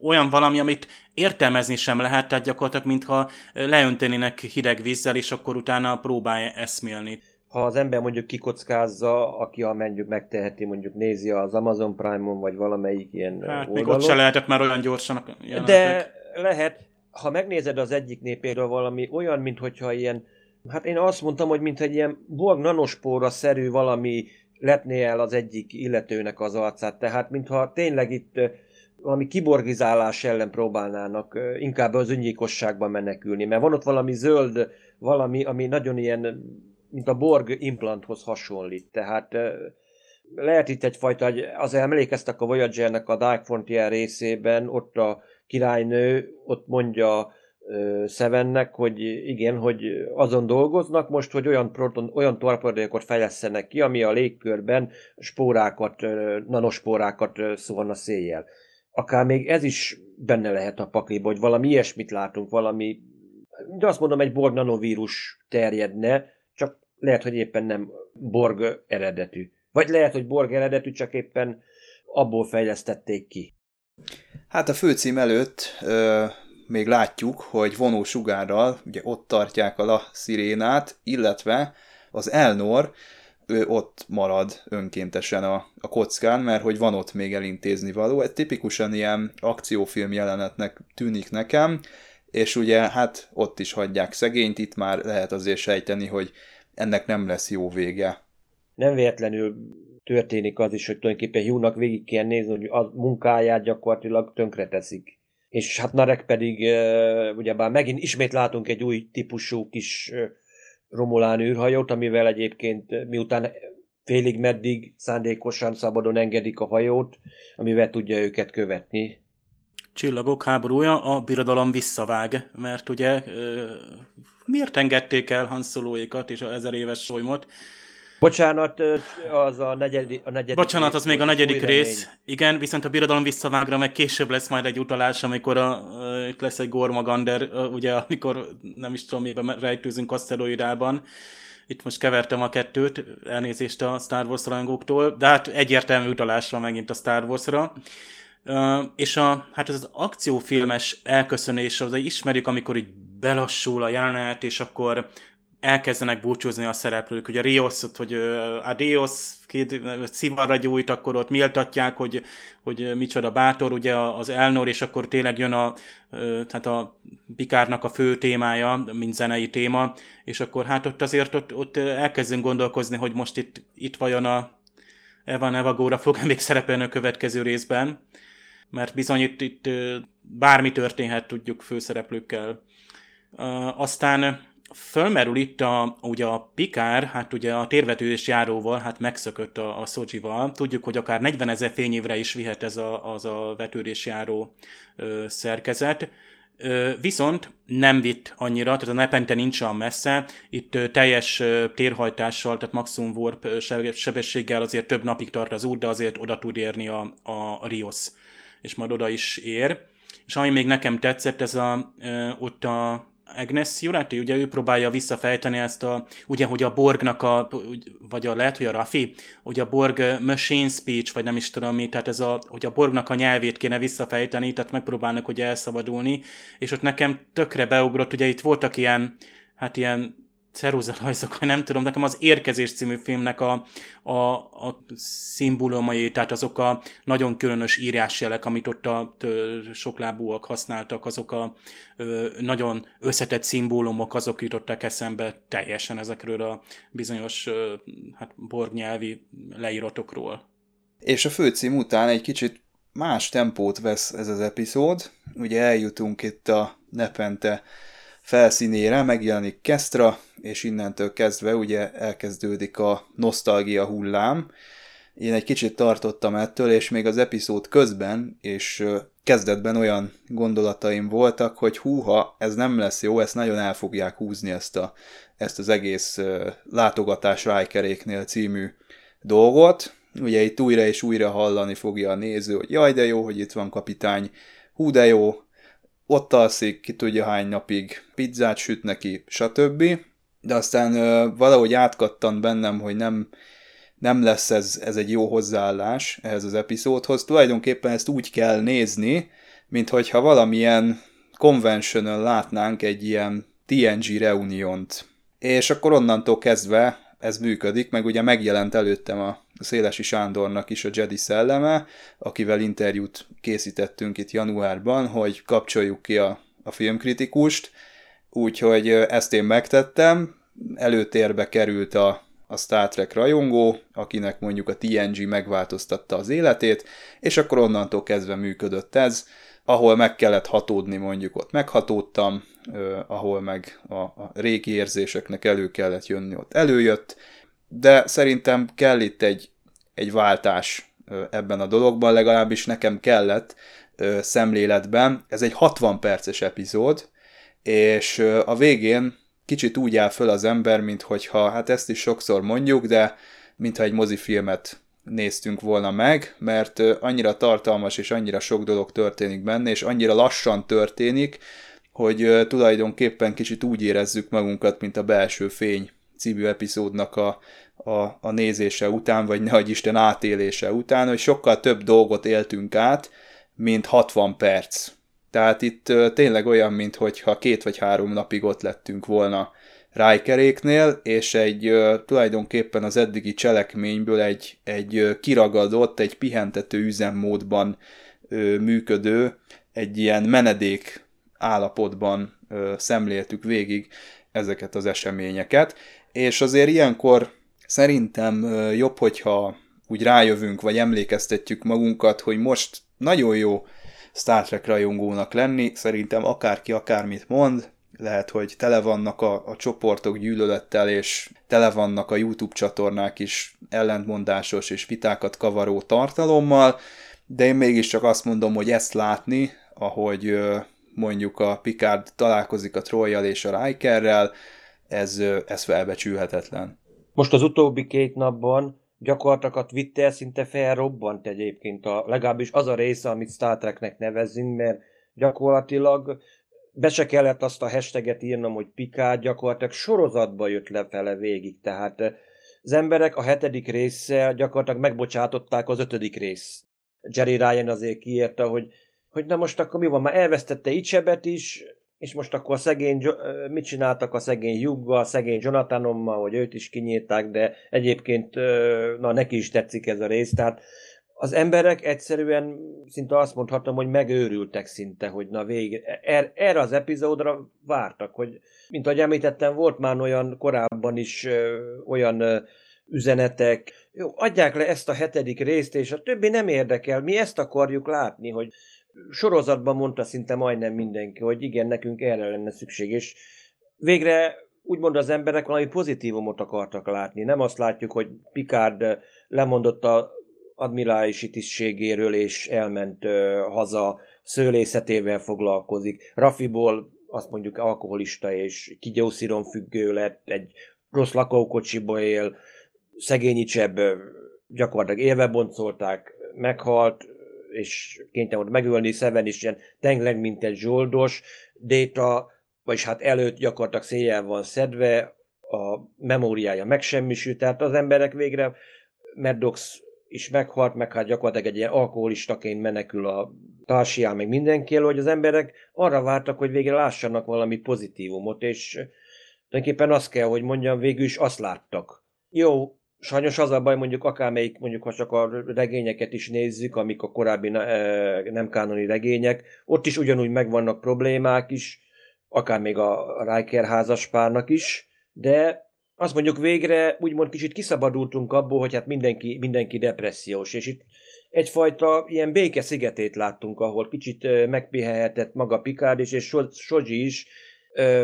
olyan valami, amit értelmezni sem lehet, tehát gyakorlatilag mintha leöntenének hideg vízzel, és akkor utána próbálja eszmélni. Ha az ember mondjuk kikockázza, aki a mondjuk megteheti, mondjuk nézi az Amazon Prime-on, vagy valamelyik ilyen Hát oldalon. még ott se lehetett már olyan gyorsan jelenetek. De lehet, ha megnézed az egyik népéről valami olyan, mintha ilyen, hát én azt mondtam, hogy mint egy ilyen borg nanospóra szerű valami lepné el az egyik illetőnek az arcát. Tehát mintha tényleg itt valami kiborgizálás ellen próbálnának inkább az öngyilkosságban menekülni. Mert van ott valami zöld, valami, ami nagyon ilyen, mint a Borg implanthoz hasonlít. Tehát lehet itt egyfajta, az emlékeztek a Voyager-nek a Dark Frontier részében, ott a királynő ott mondja Sevennek, hogy igen, hogy azon dolgoznak most, hogy olyan, proton, olyan torpedókat fejlesztenek ki, ami a légkörben spórákat, nanospórákat szólna széjjel. Akár még ez is benne lehet a pakliba, hogy valami ilyesmit látunk, valami, de azt mondom, egy Borg nanovírus terjedne, lehet, hogy éppen nem Borg eredetű. Vagy lehet, hogy Borg eredetű, csak éppen abból fejlesztették ki. Hát a főcím előtt ö, még látjuk, hogy vonó sugárral ugye ott tartják a La Szirénát, illetve az Elnor ő ott marad önkéntesen a, a kockán, mert hogy van ott még elintézni való. Ez tipikusan ilyen akciófilm jelenetnek tűnik nekem, és ugye hát ott is hagyják szegényt, itt már lehet azért sejteni, hogy ennek nem lesz jó vége. Nem véletlenül történik az is, hogy tulajdonképpen Hugh-nak végig kell nézni, hogy a munkáját gyakorlatilag tönkre teszik. És hát Narek pedig, ugyebár megint ismét látunk egy új típusú kis Romulán űrhajót, amivel egyébként miután félig meddig szándékosan szabadon engedik a hajót, amivel tudja őket követni. Csillagok háborúja, a birodalom visszavág, mert ugye miért engedték el Han és a ezer éves solymot? Bocsánat, az a negyedik, a negyedik Bocsánat, az még a negyedik rész. remény. Igen, viszont a birodalom visszavágra, meg később lesz majd egy utalás, amikor a, lesz egy Gormagander, ugye, amikor nem is tudom, miben rejtőzünk aszteroidában. Itt most kevertem a kettőt, elnézést a Star Wars rajongóktól, de hát egyértelmű utalás van megint a Star Wars-ra. És a, hát ez az akciófilmes elköszönés, az ismerjük, amikor így belassul a jelenet, és akkor elkezdenek búcsúzni a szereplők. Ugye Rios, hogy uh, adios, két szivarra gyújt, akkor ott méltatják, hogy, hogy micsoda bátor, ugye az Elnor, és akkor tényleg jön a, tehát a Pikárnak a fő témája, mint zenei téma, és akkor hát ott azért ott, ott elkezdünk gondolkozni, hogy most itt, itt vajon a Evan Evagóra fog még szerepelni a következő részben, mert bizony itt, itt bármi történhet, tudjuk főszereplőkkel. Aztán fölmerül itt a, ugye a Pikár, hát ugye a térvetős járóval, hát megszökött a, a Szodzsival. Tudjuk, hogy akár 40 ezer fényévre is vihet ez a, az a vetődés járó szerkezet. Viszont nem vitt annyira, tehát a nepente nincs olyan messze, itt teljes ö, térhajtással, tehát maximum warp sebességgel azért több napig tart az út, de azért oda tud érni a, a Rios, és majd oda is ér. És ami még nekem tetszett, ez a, ö, ott a Agnes Jurati, ugye ő próbálja visszafejteni ezt a, ugye, hogy a Borgnak a, vagy a lehet, hogy a Rafi, hogy a Borg machine speech, vagy nem is tudom mi, tehát ez a, hogy a Borgnak a nyelvét kéne visszafejteni, tehát megpróbálnak ugye elszabadulni, és ott nekem tökre beugrott, ugye itt voltak ilyen, hát ilyen ceruzarajzok, vagy nem tudom, nekem az Érkezés című filmnek a, a, a szimbólumai, tehát azok a nagyon különös írásjelek, amit ott a soklábúak használtak, azok a ö, nagyon összetett szimbólumok, azok jutottak eszembe teljesen ezekről a bizonyos ö, hát borgnyelvi leíratokról. És a főcím után egy kicsit más tempót vesz ez az epizód. Ugye eljutunk itt a Nepente felszínére, megjelenik Kestra, és innentől kezdve ugye elkezdődik a nosztalgia hullám. Én egy kicsit tartottam ettől, és még az epizód közben és kezdetben olyan gondolataim voltak, hogy húha, ez nem lesz jó, ezt nagyon el fogják húzni ezt, a, ezt az egész látogatás Rájkeréknél című dolgot. Ugye itt újra és újra hallani fogja a néző, hogy jaj, de jó, hogy itt van kapitány, hú, de jó, ott alszik, ki tudja hány napig, pizzát süt neki, stb. De aztán ö, valahogy átkattan bennem, hogy nem, nem lesz ez, ez egy jó hozzáállás ehhez az epizódhoz. Tulajdonképpen ezt úgy kell nézni, mint hogyha valamilyen convention látnánk egy ilyen TNG reuniont. És akkor onnantól kezdve ez működik, meg ugye megjelent előttem a Szélesi Sándornak is a Jedi szelleme, akivel interjút készítettünk itt januárban, hogy kapcsoljuk ki a, a filmkritikust, úgyhogy ezt én megtettem, előtérbe került a, a Star Trek rajongó, akinek mondjuk a TNG megváltoztatta az életét, és akkor onnantól kezdve működött ez, ahol meg kellett hatódni mondjuk ott meghatódtam, ahol meg a, a régi érzéseknek elő kellett jönni, ott előjött, de szerintem kell itt egy, egy váltás ebben a dologban, legalábbis nekem kellett szemléletben. Ez egy 60 perces epizód, és a végén kicsit úgy áll föl az ember, mint hogyha, hát ezt is sokszor mondjuk, de mintha egy mozifilmet néztünk volna meg, mert annyira tartalmas és annyira sok dolog történik benne, és annyira lassan történik, hogy tulajdonképpen kicsit úgy érezzük magunkat, mint a Belső Fény című epizódnak a, a, a nézése után, vagy nehogy Isten átélése után, hogy sokkal több dolgot éltünk át, mint 60 perc. Tehát itt tényleg olyan, mintha két vagy három napig ott lettünk volna Rijkeréknél, és egy tulajdonképpen az eddigi cselekményből egy, egy kiragadott, egy pihentető üzemmódban működő, egy ilyen menedék állapotban szemléltük végig ezeket az eseményeket, és azért ilyenkor szerintem jobb, hogyha úgy rájövünk, vagy emlékeztetjük magunkat, hogy most nagyon jó Star Trek rajongónak lenni, szerintem akárki akármit mond, lehet, hogy tele vannak a, a csoportok gyűlölettel, és tele vannak a YouTube csatornák is ellentmondásos és vitákat kavaró tartalommal, de én mégiscsak azt mondom, hogy ezt látni, ahogy mondjuk a Picard találkozik a Troyjal és a Rikerrel, ez, ez felbecsülhetetlen. Most az utóbbi két napban gyakorlatilag a Twitter szinte felrobbant egyébként, a, legalábbis az a része, amit Star Treknek nevezünk, mert gyakorlatilag be se kellett azt a hashtaget írnom, hogy Picard gyakorlatilag sorozatba jött lefele végig, tehát az emberek a hetedik résszel gyakorlatilag megbocsátották az ötödik rész. Jerry Ryan azért kiírta, hogy, hogy na most akkor mi van, már elvesztette Icsebet is, és most akkor a szegény, mit csináltak a szegény Juggal, a szegény Jonathanommal, hogy őt is kinyírták, de egyébként na, neki is tetszik ez a rész, tehát az emberek egyszerűen szinte azt mondhatom, hogy megőrültek szinte, hogy na végre, er, erre az epizódra vártak, hogy mint ahogy említettem, volt már olyan korábban is ö, olyan ö, üzenetek, jó, adják le ezt a hetedik részt, és a többi nem érdekel, mi ezt akarjuk látni, hogy sorozatban mondta szinte majdnem mindenki, hogy igen, nekünk erre lenne szükség, és végre úgymond az emberek valami pozitívumot akartak látni. Nem azt látjuk, hogy Picard lemondott a admirálisi tisztségéről, és elment ö, haza, szőlészetével foglalkozik. Rafiból azt mondjuk alkoholista és kigyószíron függő lett, egy rossz lakókocsiba él, szegényi csebb gyakorlatilag élve boncolták, meghalt, és kénytelen volt megölni, Seven is ilyen tengleg, mint egy zsoldos, Data, vagyis hát előtt gyakorlatilag széjjel van szedve, a memóriája megsemmisült, tehát az emberek végre Maddox is meghalt, meg hát gyakorlatilag egy ilyen alkoholistaként menekül a társiál, meg mindenki elő, hogy az emberek arra vártak, hogy végre lássanak valami pozitívumot, és tulajdonképpen azt kell, hogy mondjam, végül is azt láttak. Jó, Sajnos az a baj, mondjuk akármelyik, mondjuk ha csak a regényeket is nézzük, amik a korábbi nem kánoni regények, ott is ugyanúgy megvannak problémák is, akár még a Riker házaspárnak is, de azt mondjuk végre úgymond kicsit kiszabadultunk abból, hogy hát mindenki, mindenki depressziós, és itt egyfajta ilyen béke szigetét láttunk, ahol kicsit megpihelhetett maga Picard is, és Soji is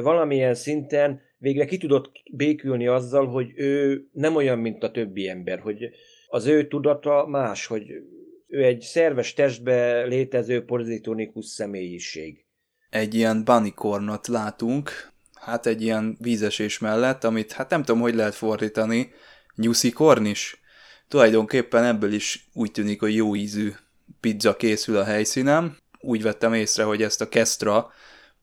valamilyen szinten végre ki tudott békülni azzal, hogy ő nem olyan, mint a többi ember, hogy az ő tudata más, hogy ő egy szerves testbe létező pozitonikus személyiség. Egy ilyen banikornot látunk, hát egy ilyen vízesés mellett, amit hát nem tudom, hogy lehet fordítani, nyuszikorn is. Tulajdonképpen ebből is úgy tűnik, hogy jó ízű pizza készül a helyszínen. Úgy vettem észre, hogy ezt a Kestra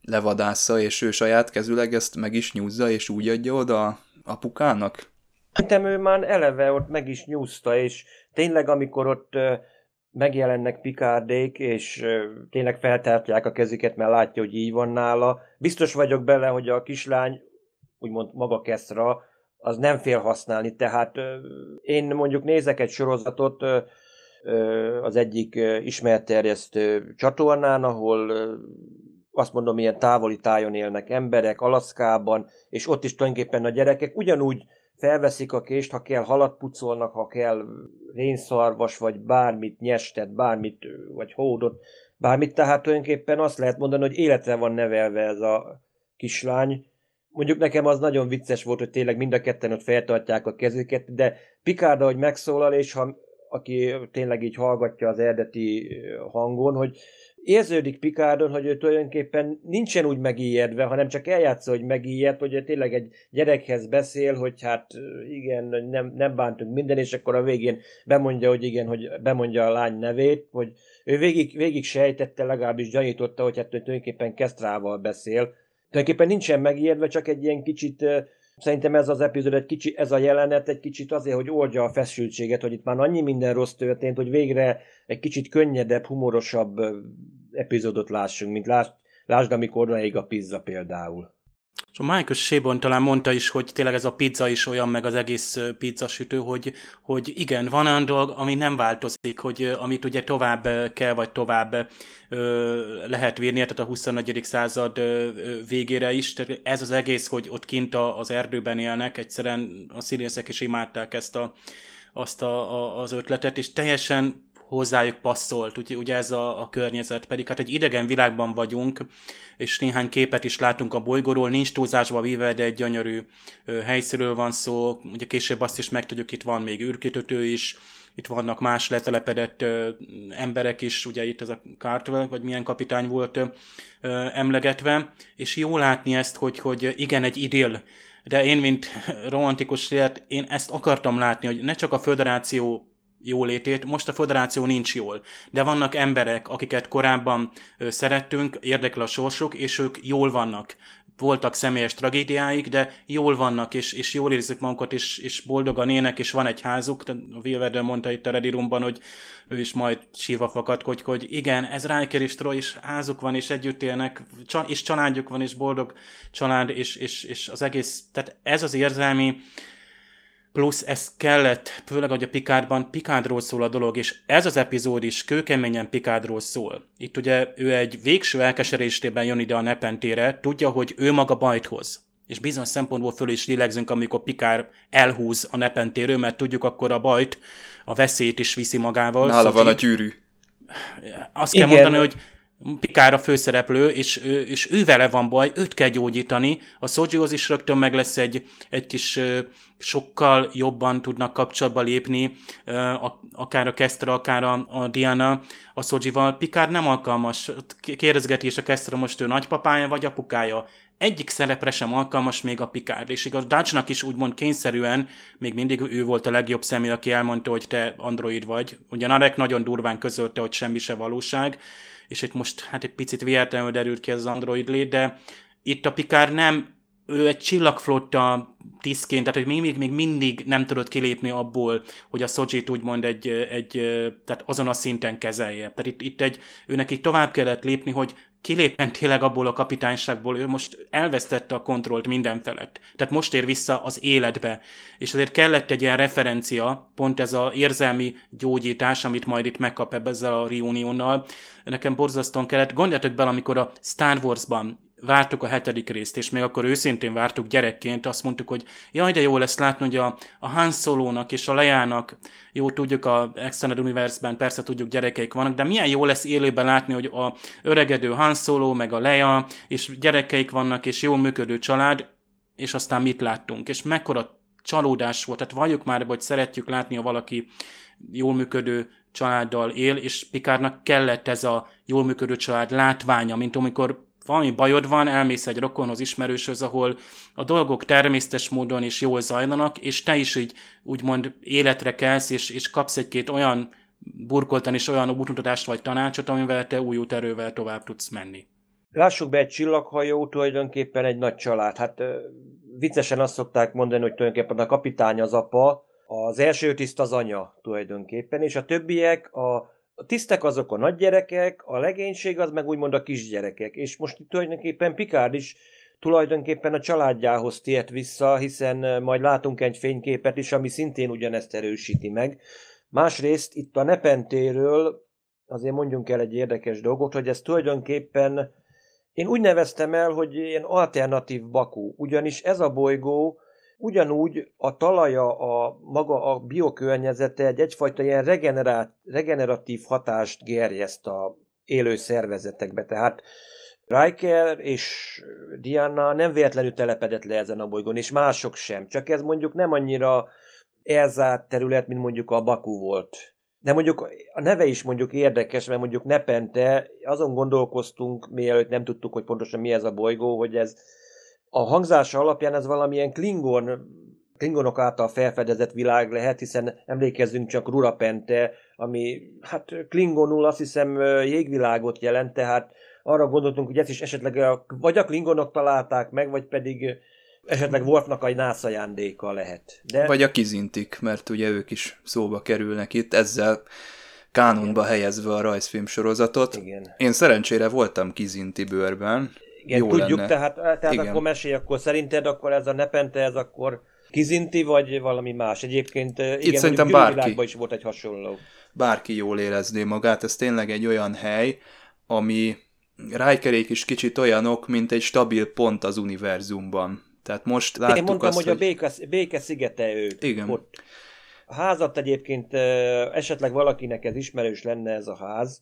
levadásza, és ő saját kezüleg ezt meg is nyúzza, és úgy adja oda apukának? Szerintem ő már eleve ott meg is nyúzta, és tényleg amikor ott megjelennek Pikárdék, és tényleg feltártják a kezüket, mert látja, hogy így van nála. Biztos vagyok bele, hogy a kislány, úgymond maga Keszra, az nem fél használni, tehát én mondjuk nézek egy sorozatot az egyik ismerterjesztő csatornán, ahol azt mondom, ilyen távoli tájon élnek emberek, Alaszkában, és ott is tulajdonképpen a gyerekek ugyanúgy felveszik a kést, ha kell halat pucolnak, ha kell rénszarvas, vagy bármit, nyestet, bármit, vagy hódot, bármit, tehát tulajdonképpen azt lehet mondani, hogy életre van nevelve ez a kislány. Mondjuk nekem az nagyon vicces volt, hogy tényleg mind a ketten ott feltartják a kezüket, de Picarda, hogy megszólal, és ha aki tényleg így hallgatja az eredeti hangon, hogy érződik Picardon, hogy ő tulajdonképpen nincsen úgy megijedve, hanem csak eljátsza, hogy megijed, hogy tényleg egy gyerekhez beszél, hogy hát igen, nem, nem bántunk minden, és akkor a végén bemondja, hogy igen, hogy bemondja a lány nevét, hogy ő végig, végig sejtette, legalábbis gyanította, hogy hát tulajdonképpen Kesztrával beszél. Tulajdonképpen nincsen megijedve, csak egy ilyen kicsit Szerintem ez az epizód egy kicsi, ez a jelenet egy kicsit azért, hogy oldja a feszültséget, hogy itt már annyi minden rossz történt, hogy végre egy kicsit könnyedebb, humorosabb epizódot lássunk, mint lásd, lásd amikor ég a pizza például. És a Michael Shabon talán mondta is, hogy tényleg ez a pizza is olyan, meg az egész pizzasütő, hogy, hogy igen, van olyan dolog, ami nem változik, hogy amit ugye tovább kell, vagy tovább ö, lehet vírni, tehát a 21. század ö, végére is. Tehát ez az egész, hogy ott kint az erdőben élnek, egyszerűen a színészek is imádták ezt a, azt a, a, az ötletet, és teljesen hozzájuk passzolt, ugye, ugye ez a, a környezet, pedig hát egy idegen világban vagyunk, és néhány képet is látunk a bolygóról, nincs túlzásba víve, de egy gyönyörű ö, helyszínről van szó, ugye később azt is megtudjuk, itt van még űrkitötő is, itt vannak más letelepedett ö, emberek is, ugye itt ez a Cartwell, vagy milyen kapitány volt ö, emlegetve, és jó látni ezt, hogy, hogy igen, egy idill, de én, mint romantikus élet, én ezt akartam látni, hogy ne csak a föderáció jólétét. Most a federáció nincs jól, de vannak emberek, akiket korábban szerettünk, érdekel a sorsuk, és ők jól vannak. Voltak személyes tragédiáik, de jól vannak, és, és jól érzik magukat, és, és boldogan ének, és van egy házuk. A Wilverde mondta itt a Ready Roomban, hogy ő is majd sírva fakad, hogy, hogy igen, ez Riker és Troy, és házuk van, és együtt élnek, és családjuk van, és boldog család, és, és, és az egész, tehát ez az érzelmi plusz ez kellett, főleg, hogy a Picardban Picardról szól a dolog, és ez az epizód is kőkeményen Picardról szól. Itt ugye ő egy végső elkeserésében jön ide a nepentére, tudja, hogy ő maga bajt hoz. És bizonyos szempontból föl is lélegzünk, amikor Picard elhúz a nepentéről, mert tudjuk akkor a bajt, a veszélyt is viszi magával. Nála szóval van a gyűrű. Azt Igen. kell mondani, hogy Pikár a főszereplő, és, és ő vele van baj, őt kell gyógyítani. A Sojihoz is rögtön meg lesz egy, egy kis sokkal jobban tudnak kapcsolatba lépni, akár a Kestra, akár a, a Diana a Sojival. Pikár nem alkalmas. Kérdezgeti is a Kestra most ő nagypapája vagy apukája. Egyik szerepre sem alkalmas még a Pikár, és igaz, Dutchnak is úgymond kényszerűen, még mindig ő volt a legjobb személy, aki elmondta, hogy te android vagy. Ugyan Arek nagyon durván közölte, hogy semmi se valóság, és itt most hát egy picit véletlenül derült ki ez az Android lét, de itt a Pikár nem ő egy csillagflotta tisztként, tehát hogy még, még mindig nem tudott kilépni abból, hogy a Szocsit úgymond egy, egy, tehát azon a szinten kezelje. Tehát itt, itt egy, őnek itt tovább kellett lépni, hogy kilépjen tényleg abból a kapitányságból, ő most elvesztette a kontrollt minden felett. Tehát most ér vissza az életbe. És azért kellett egy ilyen referencia, pont ez a érzelmi gyógyítás, amit majd itt megkap ebbe ezzel a reuniónnal. Nekem borzasztóan kellett. Gondoljatok bele, amikor a Star Wars-ban vártuk a hetedik részt, és még akkor őszintén vártuk gyerekként, azt mondtuk, hogy jaj, de jó lesz látni, hogy a, a Han Solo-nak és a Lejának, jó tudjuk a Extended Universe-ben, persze tudjuk gyerekeik vannak, de milyen jó lesz élőben látni, hogy a öregedő Han Solo, meg a Leia, és gyerekeik vannak, és jól működő család, és aztán mit láttunk, és mekkora csalódás volt, tehát valljuk már, hogy szeretjük látni, ha valaki jól működő családdal él, és Pikárnak kellett ez a jól működő család látványa, mint amikor valami bajod van, elmész egy rokonhoz, ismerőshöz, ahol a dolgok természetes módon is jól zajlanak, és te is így úgymond életre kelsz, és, és kapsz egy-két olyan burkoltan is olyan útmutatást vagy tanácsot, amivel te új erővel tovább tudsz menni. Lássuk be, egy csillaghajó tulajdonképpen egy nagy család. Hát viccesen azt szokták mondani, hogy tulajdonképpen a kapitány az apa, az első tiszt az anya tulajdonképpen, és a többiek, a, a tisztek azok a nagygyerekek, a legénység az meg úgymond a kisgyerekek. És most tulajdonképpen Pikár is tulajdonképpen a családjához tért vissza, hiszen majd látunk egy fényképet is, ami szintén ugyanezt erősíti meg. Másrészt itt a Nepentéről azért mondjunk el egy érdekes dolgot, hogy ez tulajdonképpen én úgy neveztem el, hogy ilyen alternatív Bakú, ugyanis ez a bolygó ugyanúgy a talaja, a maga a biokörnyezete egy egyfajta ilyen regenerát, regeneratív hatást gerjeszt a élő szervezetekbe. Tehát Riker és Diana nem véletlenül telepedett le ezen a bolygón, és mások sem. Csak ez mondjuk nem annyira elzárt terület, mint mondjuk a Baku volt. De mondjuk a neve is mondjuk érdekes, mert mondjuk Nepente, azon gondolkoztunk, mielőtt nem tudtuk, hogy pontosan mi ez a bolygó, hogy ez a hangzása alapján ez valamilyen Klingon, Klingonok által felfedezett világ lehet, hiszen emlékezzünk csak Rurapente, ami hát Klingonul azt hiszem jégvilágot jelent, tehát arra gondoltunk, hogy ezt is esetleg a, vagy a Klingonok találták meg, vagy pedig esetleg Worfnak egy nász ajándéka lehet. De... Vagy a kizintik, mert ugye ők is szóba kerülnek itt, ezzel kánonba helyezve a rajzfilm sorozatot. Igen. Én szerencsére voltam kizinti bőrben. Igen, Jó tudjuk, lenne. tehát, tehát Igen. akkor mesélj, akkor szerinted akkor ez a nepente, ez akkor kizinti, vagy valami más? Egyébként Itt igen, szerintem bárki. is volt egy hasonló. Bárki jól érezné magát, ez tényleg egy olyan hely, ami Rijkerék is kicsit olyanok, mint egy stabil pont az univerzumban. Tehát most láttuk Én mondtam, azt, hogy, hogy a béke, béke szigete ő. Igen. Ott. A házat egyébként esetleg valakinek ez ismerős lenne ez a ház.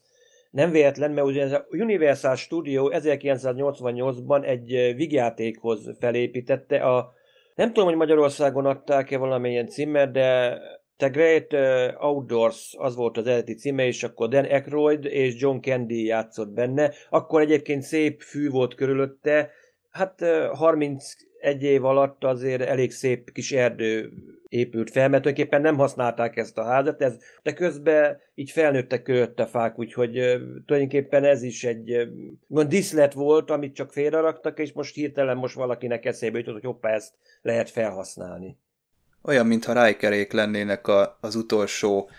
Nem véletlen, mert ugye a Universal Studio 1988-ban egy vigyátékhoz felépítette. A, nem tudom, hogy Magyarországon adták-e valamilyen címet, de The Great Outdoors az volt az eredeti címe, és akkor Dan Aykroyd és John Candy játszott benne. Akkor egyébként szép fű volt körülötte, hát 31 év alatt azért elég szép kis erdő épült fel, mert tulajdonképpen nem használták ezt a házat, ez, de közben így felnőttek körülötte fák, úgyhogy tulajdonképpen ez is egy gond diszlet volt, amit csak félreraktak, és most hirtelen most valakinek eszébe jutott, hogy hoppá, ezt lehet felhasználni. Olyan, mintha Rijkerék lennének a, az utolsó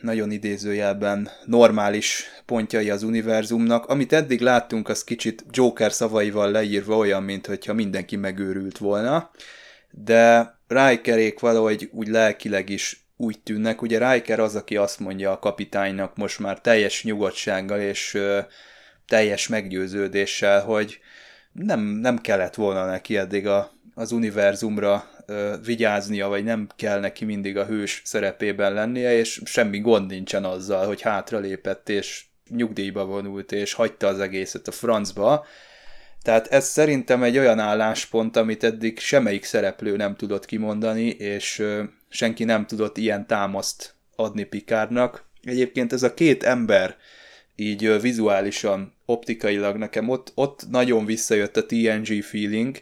nagyon idézőjelben normális pontjai az univerzumnak. Amit eddig láttunk, az kicsit Joker szavaival leírva olyan, mintha mindenki megőrült volna, de Rijkerék valahogy úgy lelkileg is úgy tűnnek. Ugye Riker az, aki azt mondja a kapitánynak most már teljes nyugodtsággal és ö, teljes meggyőződéssel, hogy nem, nem kellett volna neki eddig a, az univerzumra vigyáznia, vagy nem kell neki mindig a hős szerepében lennie, és semmi gond nincsen azzal, hogy hátralépett, és nyugdíjba vonult, és hagyta az egészet a francba. Tehát ez szerintem egy olyan álláspont, amit eddig semmelyik szereplő nem tudott kimondani, és senki nem tudott ilyen támaszt adni Pikárnak. Egyébként ez a két ember így vizuálisan, optikailag nekem ott, ott nagyon visszajött a TNG feeling,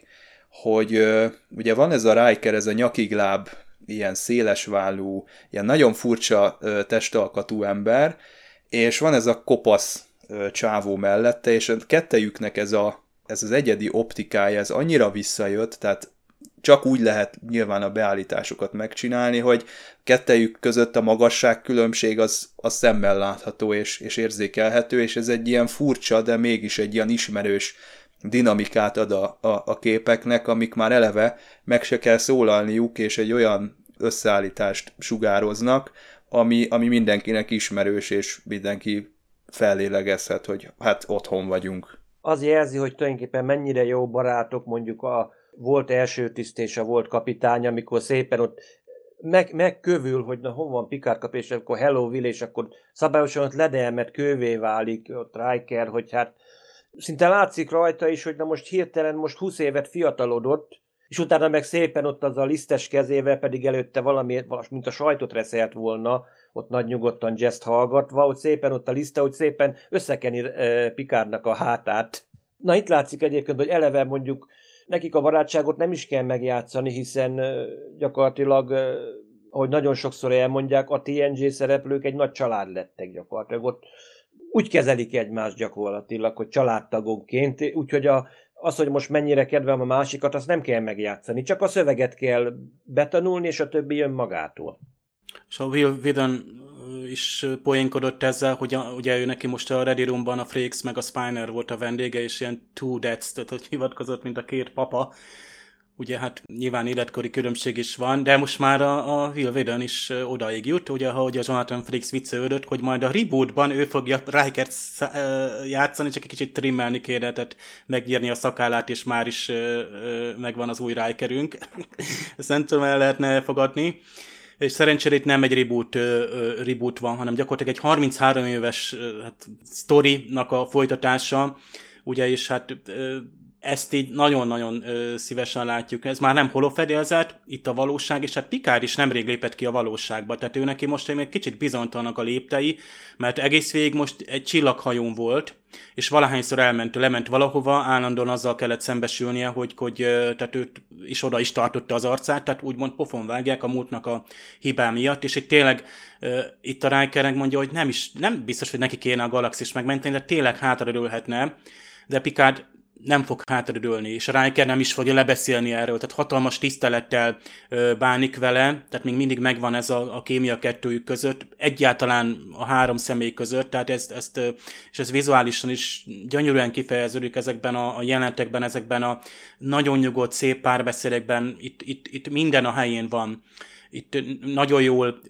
hogy ugye van ez a Riker, ez a nyakigláb, ilyen szélesvállú, ilyen nagyon furcsa testalkatú ember, és van ez a kopasz csávó mellette, és kettejüknek ez, a, ez az egyedi optikája, ez annyira visszajött, tehát csak úgy lehet nyilván a beállításokat megcsinálni, hogy kettejük között a magasság különbség az, az szemmel látható és, és érzékelhető, és ez egy ilyen furcsa, de mégis egy ilyen ismerős dinamikát ad a, a, a képeknek, amik már eleve meg se kell szólalniuk, és egy olyan összeállítást sugároznak, ami, ami mindenkinek ismerős, és mindenki fellélegezhet, hogy hát otthon vagyunk. Az jelzi, hogy tulajdonképpen mennyire jó barátok mondjuk a volt első tiszt és a volt kapitány, amikor szépen ott meg, megkövül, hogy na hol van Picard kap, és akkor Hello Will, és akkor szabályosan ott ledelmet kövé válik ott Riker, hogy hát szinte látszik rajta is, hogy na most hirtelen most 20 évet fiatalodott, és utána meg szépen ott az a lisztes kezével pedig előtte valami, mint a sajtot reszelt volna, ott nagy nyugodtan jazz hallgatva, hogy szépen ott a liszte, hogy szépen összekeni Pikárnak a hátát. Na itt látszik egyébként, hogy eleve mondjuk nekik a barátságot nem is kell megjátszani, hiszen gyakorlatilag, ahogy nagyon sokszor elmondják, a TNG szereplők egy nagy család lettek gyakorlatilag. Ott úgy kezelik egymást gyakorlatilag, hogy családtagokként, úgyhogy a, az, hogy most mennyire kedvem a másikat, azt nem kell megjátszani, csak a szöveget kell betanulni, és a többi jön magától. És a Will Whedon is poénkodott ezzel, hogy a, ugye ő neki most a Ready Roomban a Frakes meg a Spiner volt a vendége, és ilyen two dads, tehát hogy hivatkozott, mint a két papa, ugye hát nyilván életkori különbség is van, de most már a, a Will Whedon is odaig jut, ugye ahogy a Jonathan Frakes viccelődött, hogy majd a rebootban ő fogja Rikert játszani, csak egy kicsit trimmelni kéne, tehát megnyírni a szakállát, és már is megvan az új Rikerünk. Ezt nem tudom, el lehetne fogadni. És szerencsére itt nem egy reboot, reboot van, hanem gyakorlatilag egy 33 éves hát, sztorinak a folytatása, ugye, és hát ezt így nagyon-nagyon szívesen látjuk. Ez már nem holofedélzet, itt a valóság, és hát Pikár is nemrég lépett ki a valóságba, tehát ő neki most egy kicsit bizonytalanak a léptei, mert egész végig most egy csillaghajón volt, és valahányszor elment, lement valahova, állandóan azzal kellett szembesülnie, hogy, hogy tehát őt is oda is tartotta az arcát, tehát úgymond pofon vágják a múltnak a hibá miatt, és itt tényleg uh, itt a Rikernek mondja, hogy nem is, nem biztos, hogy neki kéne a galaxis megmenteni, de tényleg hátradőlhetne, de Picard nem fog hátradőlni, és Riker nem is fogja lebeszélni erről, tehát hatalmas tisztelettel bánik vele, tehát még mindig megvan ez a, a kémia kettőjük között, egyáltalán a három személy között, tehát ezt, ezt és ez vizuálisan is gyönyörűen kifejeződik ezekben a, a jelentekben, ezekben a nagyon nyugodt, szép párbeszédekben, itt, itt, itt minden a helyén van itt nagyon jól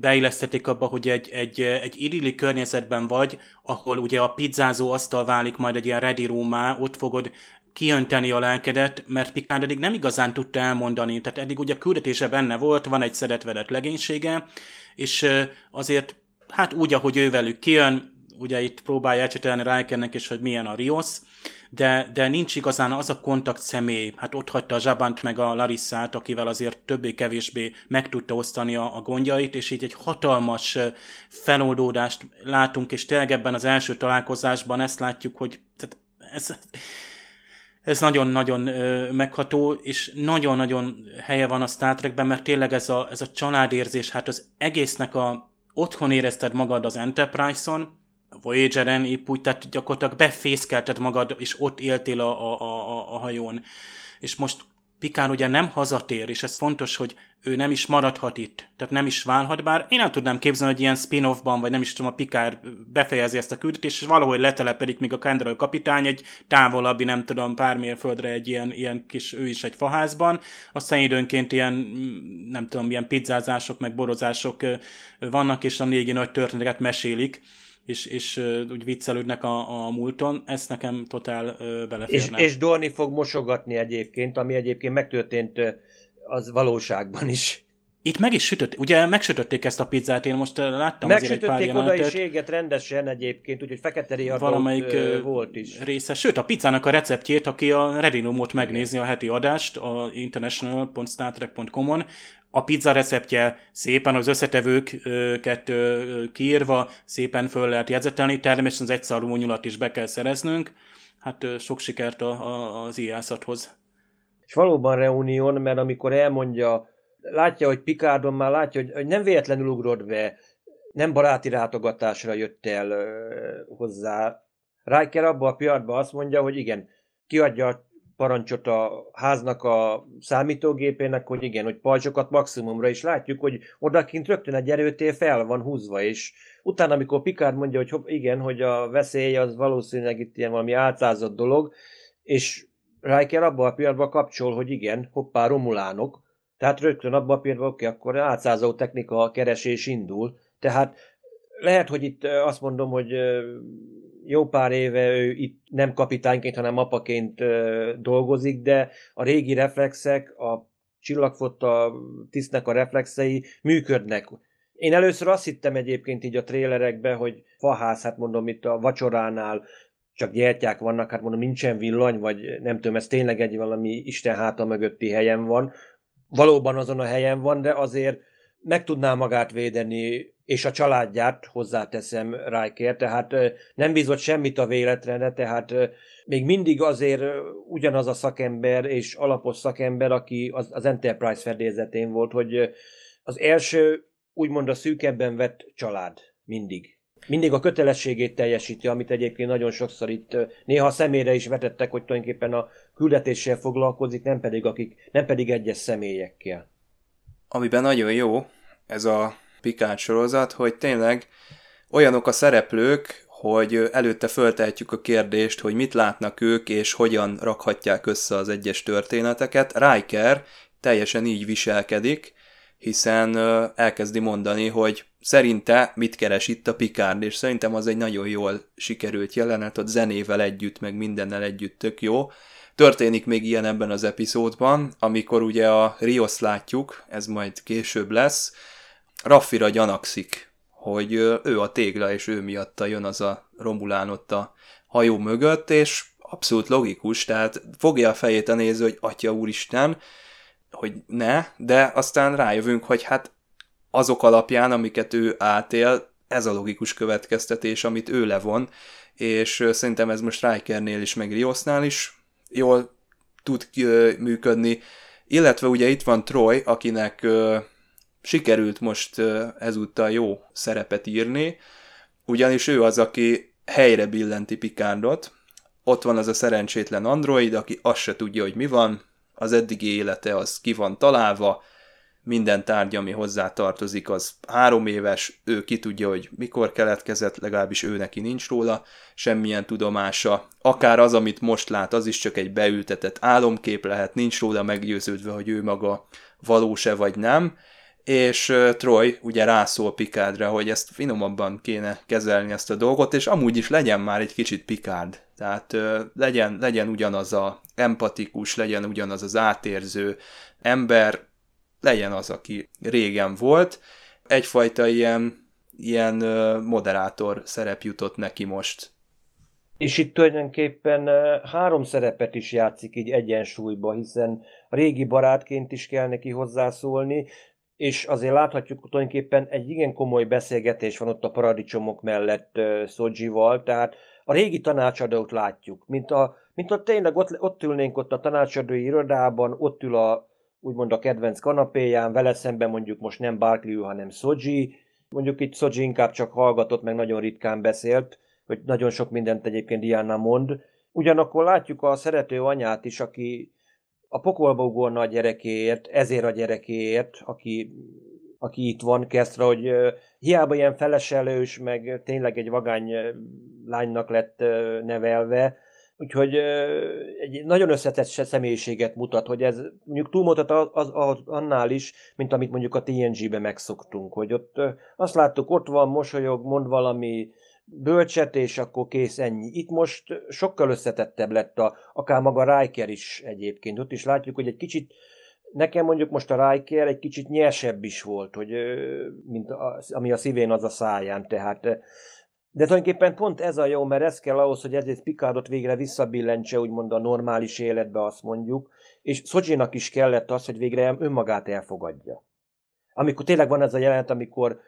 beillesztették abba, hogy egy, egy, egy idilli környezetben vagy, ahol ugye a pizzázó asztal válik majd egy ilyen ready room ott fogod kiönteni a lelkedet, mert Picard eddig nem igazán tudta elmondani, tehát eddig ugye a küldetése benne volt, van egy szedetvedett legénysége, és azért hát úgy, ahogy ő velük kijön, ugye itt próbálja ecsetelni Rikernek is, hogy milyen a Rios, de, de nincs igazán az a kontakt személy. Hát ott hagyta a Zsabant meg a Larissát, akivel azért többé-kevésbé meg tudta osztani a, a gondjait, és így egy hatalmas feloldódást látunk, és tényleg ebben az első találkozásban ezt látjuk, hogy tehát ez, ez nagyon-nagyon megható, és nagyon-nagyon helye van a Star Trekben, mert tényleg ez a, ez a családérzés, hát az egésznek a otthon érezted magad az Enterprise-on, Voyager-en épp úgy, tehát gyakorlatilag befészkelted magad, és ott éltél a, a, a, a hajón. És most Pikán ugye nem hazatér, és ez fontos, hogy ő nem is maradhat itt, tehát nem is válhat, bár én nem tudnám képzelni, hogy ilyen spin-offban, vagy nem is tudom, a Pikár befejezi ezt a küldetést, és valahogy letelepedik még a Kendall kapitány egy távolabbi, nem tudom, pár mérföldre egy ilyen, ilyen kis, ő is egy faházban, aztán időnként ilyen, nem tudom, ilyen pizzázások, meg borozások vannak, és a négi nagy történeteket mesélik, és, és úgy viccelődnek a, a múlton, ez nekem totál beleférne. És, és Dorni fog mosogatni egyébként, ami egyébként megtörtént az valóságban is. Itt meg is sütött, ugye megsütötték ezt a pizzát, én most láttam azért egy pár oda is éget rendesen egyébként, úgyhogy fekete riadó valamelyik volt is. része. Sőt, a pizzának a receptjét, aki a Redinumot megnézi a heti adást, a international.startrek.com-on, a pizza receptje szépen az összetevőket kiírva, szépen föl lehet jegyzetelni, természetesen az egyszarú nyulat is be kell szereznünk. Hát sok sikert a, a, az ijászathoz. És valóban reunión, mert amikor elmondja, látja, hogy Picardon már látja, hogy, hogy nem véletlenül ugrott be, nem baráti látogatásra jött el hozzá. Riker abba a piatban azt mondja, hogy igen, kiadja parancsot a háznak a számítógépének, hogy igen, hogy pajzsokat maximumra is látjuk, hogy odakint rögtön egy erőtér fel van húzva, és utána, amikor Picard mondja, hogy igen, hogy a veszély az valószínűleg itt ilyen valami álcázott dolog, és Riker abban a pillanatban kapcsol, hogy igen, hoppá, romulánok, tehát rögtön abban a pillanatban, oké, akkor átszázó technika keresés indul, tehát lehet, hogy itt azt mondom, hogy jó pár éve ő itt nem kapitányként, hanem apaként dolgozik, de a régi reflexek, a csillagfotta tisztnek a reflexei működnek. Én először azt hittem egyébként így a trélerekben, hogy faház, hát mondom itt a vacsoránál csak gyertyák vannak, hát mondom nincsen villany, vagy nem tudom, ez tényleg egy valami Isten háta mögötti helyen van. Valóban azon a helyen van, de azért meg tudná magát védeni és a családját hozzáteszem Riker, tehát nem bízott semmit a véletre, tehát még mindig azért ugyanaz a szakember és alapos szakember, aki az, az Enterprise fedélzetén volt, hogy az első úgymond a szűkebben vett család mindig. mindig a kötelességét teljesíti, amit egyébként nagyon sokszor itt néha személyre is vetettek, hogy tulajdonképpen a küldetéssel foglalkozik, nem pedig, akik, nem pedig egyes személyekkel. Amiben nagyon jó ez a Picard sorozat, hogy tényleg olyanok a szereplők, hogy előtte föltehetjük a kérdést, hogy mit látnak ők, és hogyan rakhatják össze az egyes történeteket. Riker teljesen így viselkedik, hiszen elkezdi mondani, hogy szerinte mit keres itt a Picard, és szerintem az egy nagyon jól sikerült jelenet, ott zenével együtt, meg mindennel együtt tök jó. Történik még ilyen ebben az epizódban, amikor ugye a Rios látjuk, ez majd később lesz, Raffira gyanakszik, hogy ő a tégla, és ő miatta jön az a Romulán ott a hajó mögött, és abszolút logikus, tehát fogja a fejét a néző, hogy atya úristen, hogy ne, de aztán rájövünk, hogy hát azok alapján, amiket ő átél, ez a logikus következtetés, amit ő levon, és szerintem ez most Rikernél is, meg Riosnál is jól tud működni, illetve ugye itt van Troy, akinek sikerült most ezúttal jó szerepet írni, ugyanis ő az, aki helyre billenti Picardot, ott van az a szerencsétlen android, aki azt se tudja, hogy mi van, az eddigi élete az ki van találva, minden tárgy, ami hozzá tartozik, az három éves, ő ki tudja, hogy mikor keletkezett, legalábbis ő neki nincs róla semmilyen tudomása. Akár az, amit most lát, az is csak egy beültetett álomkép lehet, nincs róla meggyőződve, hogy ő maga valós-e vagy nem, és Troy ugye rászól Picardra, hogy ezt finomabban kéne kezelni ezt a dolgot, és amúgy is legyen már egy kicsit Picard. Tehát legyen, legyen ugyanaz a empatikus, legyen ugyanaz az átérző ember, legyen az, aki régen volt. Egyfajta ilyen, ilyen moderátor szerep jutott neki most. És itt tulajdonképpen három szerepet is játszik így egyensúlyba, hiszen régi barátként is kell neki hozzászólni, és azért láthatjuk tulajdonképpen egy igen komoly beszélgetés van ott a paradicsomok mellett Szodzsival, tehát a régi tanácsadót látjuk, mint a, mint a tényleg ott, ott ülnénk ott a tanácsadói irodában, ott ül a úgymond a kedvenc kanapéján, vele szemben mondjuk most nem Barkley, hanem Soji, mondjuk itt Soji inkább csak hallgatott, meg nagyon ritkán beszélt, hogy nagyon sok mindent egyébként Diana mond. Ugyanakkor látjuk a szerető anyát is, aki a pokolba ugorna a gyerekéért, ezért a gyerekéért, aki, aki itt van, kezdve, hogy hiába ilyen feleselős, meg tényleg egy vagány lánynak lett nevelve, Úgyhogy egy nagyon összetett személyiséget mutat, hogy ez mondjuk túlmutat az, az, az, annál is, mint amit mondjuk a TNG-be megszoktunk, hogy ott azt láttuk, ott van, mosolyog, mond valami bölcset, és akkor kész ennyi. Itt most sokkal összetettebb lett a, akár maga Riker is egyébként. Ott is látjuk, hogy egy kicsit Nekem mondjuk most a Riker egy kicsit nyersebb is volt, hogy, mint a, ami a szívén az a száján, tehát de tulajdonképpen pont ez a jó, mert ez kell ahhoz, hogy ezért Picardot végre visszabillentse, úgymond a normális életbe, azt mondjuk, és Szocsinak is kellett az, hogy végre önmagát elfogadja. Amikor tényleg van ez a jelenet, amikor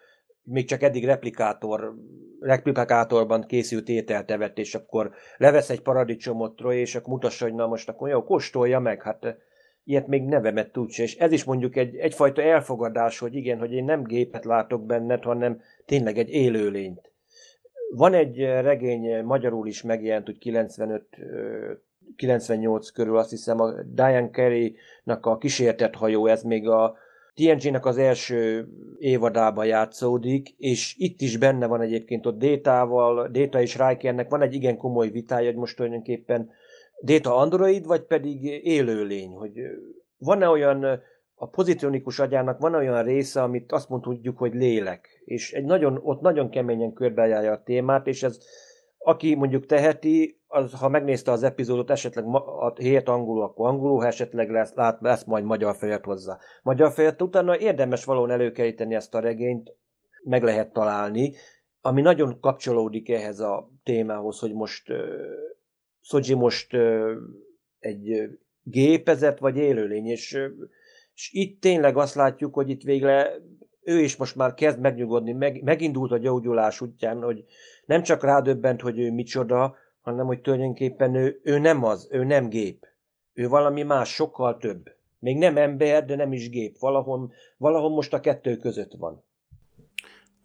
még csak eddig replikátor, replikátorban készült ételt evett, és akkor levesz egy paradicsomot Roy, és akkor mutassa, hogy na most akkor jó, kóstolja meg, hát ilyet még nevemet tudsz, és ez is mondjuk egy, egyfajta elfogadás, hogy igen, hogy én nem gépet látok benned, hanem tényleg egy élőlényt. Van egy eh, regény, eh, magyarul is megjelent, hogy 95 98 körül azt hiszem a Diane Carey-nak a kísértett hajó, ez még a TNG-nek az első évadában játszódik, és itt is benne van egyébként ott Détával, Déta és Rikernek van egy igen komoly vitája, hogy most tulajdonképpen Déta android, vagy pedig élőlény, hogy van-e olyan a pozitronikus agyának van olyan része, amit azt mondjuk, hogy lélek, és egy nagyon, ott nagyon keményen körbejárja a témát, és ez aki mondjuk teheti, az, ha megnézte az epizódot, esetleg a hét angolul, akkor angolul, ha esetleg lesz, lát, lesz majd magyar fejet hozzá. Magyar fejet utána érdemes valóan előkeríteni ezt a regényt, meg lehet találni, ami nagyon kapcsolódik ehhez a témához, hogy most uh, Szodzsi most uh, egy gépezet vagy élőlény, és uh, és itt tényleg azt látjuk, hogy itt végre ő is most már kezd megnyugodni, meg, megindult a gyógyulás útján, hogy nem csak rádöbbent, hogy ő micsoda, hanem hogy tulajdonképpen ő, ő nem az, ő nem gép. Ő valami más, sokkal több. Még nem ember, de nem is gép. Valahol, valahol most a kettő között van.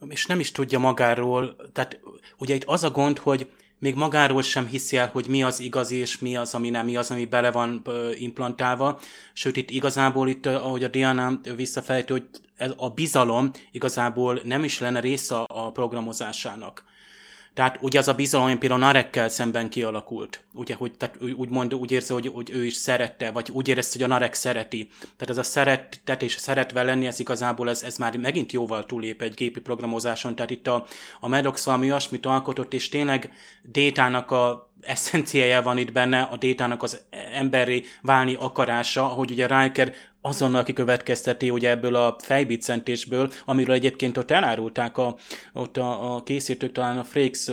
és nem is tudja magáról, tehát ugye itt az a gond, hogy még magáról sem hiszi el, hogy mi az igazi, és mi az, ami nem, mi az, ami bele van implantálva. Sőt, itt igazából, itt, ahogy a Diana visszafejtő, hogy a bizalom igazából nem is lenne része a programozásának. Tehát ugye az a bizalom, például Narekkel szemben kialakult, ugye, hogy tehát úgy, mond, úgy érzi, hogy, hogy ő is szerette, vagy úgy érezte, hogy a Narek szereti. Tehát ez a szeretetés, szeretve lenni, ez igazából ez, ez már megint jóval túlép egy gépi programozáson. Tehát itt a, a Medox valami olyasmit alkotott, és tényleg détának a eszenciája van itt benne, a détának az emberi válni akarása, hogy ugye Riker azonnal kikövetkezteti ugye ebből a fejbicentésből, amiről egyébként ott elárulták a, ott a, a készítők, talán a Frakes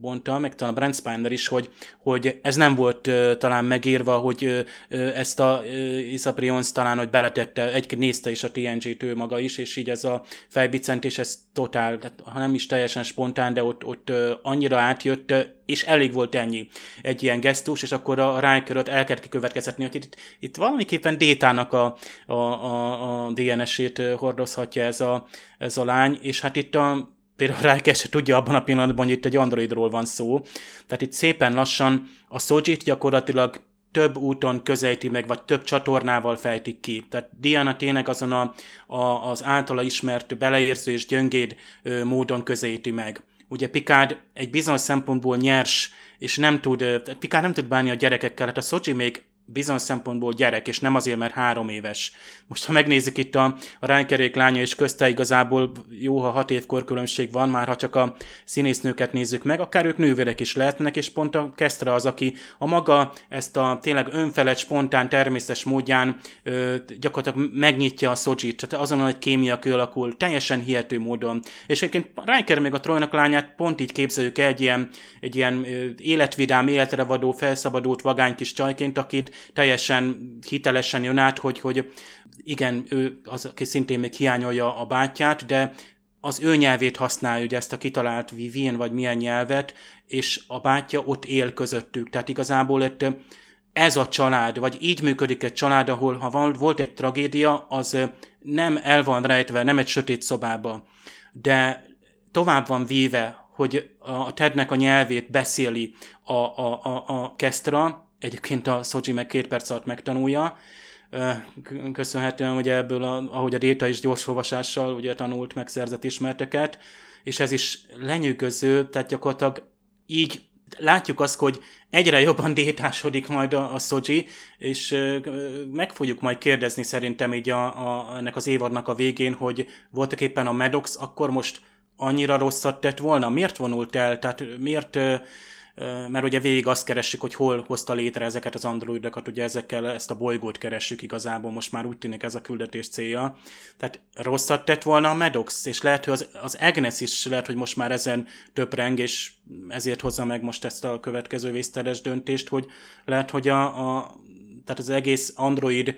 mondta, meg talán a Brent Spiner is, hogy, hogy ez nem volt talán megírva, hogy ezt a Isaprions talán, hogy beletette, egy nézte is a TNG-t ő maga is, és így ez a fejbicentés, ez totál, tehát, ha nem is teljesen spontán, de ott, ott annyira átjött, és elég volt ennyi egy ilyen gesztus, és akkor a Riker-öt el kellett kikövetkezetni, hogy itt, itt valamiképpen Détának a, a, a, a DNS-ét hordozhatja ez a, ez a lány, és hát itt a, például Riker se tudja abban a pillanatban, hogy itt egy androidról van szó. Tehát itt szépen lassan a Sojit gyakorlatilag több úton közelíti meg, vagy több csatornával fejtik ki. Tehát Diana tényleg azon a, a, az általa ismert beleérző és gyöngéd ö, módon közelíti meg. Ugye Picard egy bizonyos szempontból nyers, és nem tud, Picard nem tud bánni a gyerekekkel, hát a Sochi még bizonyos szempontból gyerek, és nem azért, mert három éves. Most, ha megnézzük itt a, a ránykerék lánya és közte igazából jó, ha hat év korkülönbség van, már ha csak a színésznőket nézzük meg, akár ők nővérek is lehetnek, és pont a Kestra az, aki a maga ezt a tényleg önfelett, spontán, természetes módján ö, gyakorlatilag megnyitja a Szocsit, tehát azon, hogy kémia kialakul, teljesen hihető módon. És egyébként Riker még a Trojnak lányát pont így képzeljük egy ilyen, egy ilyen életvidám, életre vadó, felszabadult vagány kis csajként, akit teljesen hitelesen jön át, hogy, hogy igen, ő az, aki szintén még hiányolja a bátyját, de az ő nyelvét használja, ugye ezt a kitalált Vivien, vagy milyen nyelvet, és a bátyja ott él közöttük. Tehát igazából itt ez a család, vagy így működik egy család, ahol ha volt egy tragédia, az nem el van rejtve, nem egy sötét szobába, de tovább van véve, hogy a Tednek a nyelvét beszéli a, a, a, a Kestra, egyébként a Szoji meg két perc alatt megtanulja, köszönhetően ugye ebből, a, ahogy a Déta is gyors olvasással ugye tanult megszerzett ismerteket, és ez is lenyűgöző, tehát gyakorlatilag így látjuk azt, hogy egyre jobban détásodik majd a, a Szoji, és meg fogjuk majd kérdezni szerintem így a, a, ennek az évadnak a végén, hogy voltak éppen a Medox akkor most annyira rosszat tett volna? Miért vonult el? Tehát miért mert ugye végig azt keressük, hogy hol hozta létre ezeket az androidokat, ugye ezekkel ezt a bolygót keressük igazából, most már úgy tűnik ez a küldetés célja. Tehát rosszat tett volna a Medox, és lehet, hogy az, az Agnes is lehet, hogy most már ezen töpreng, és ezért hozza meg most ezt a következő vészteres döntést, hogy lehet, hogy a, a tehát az egész android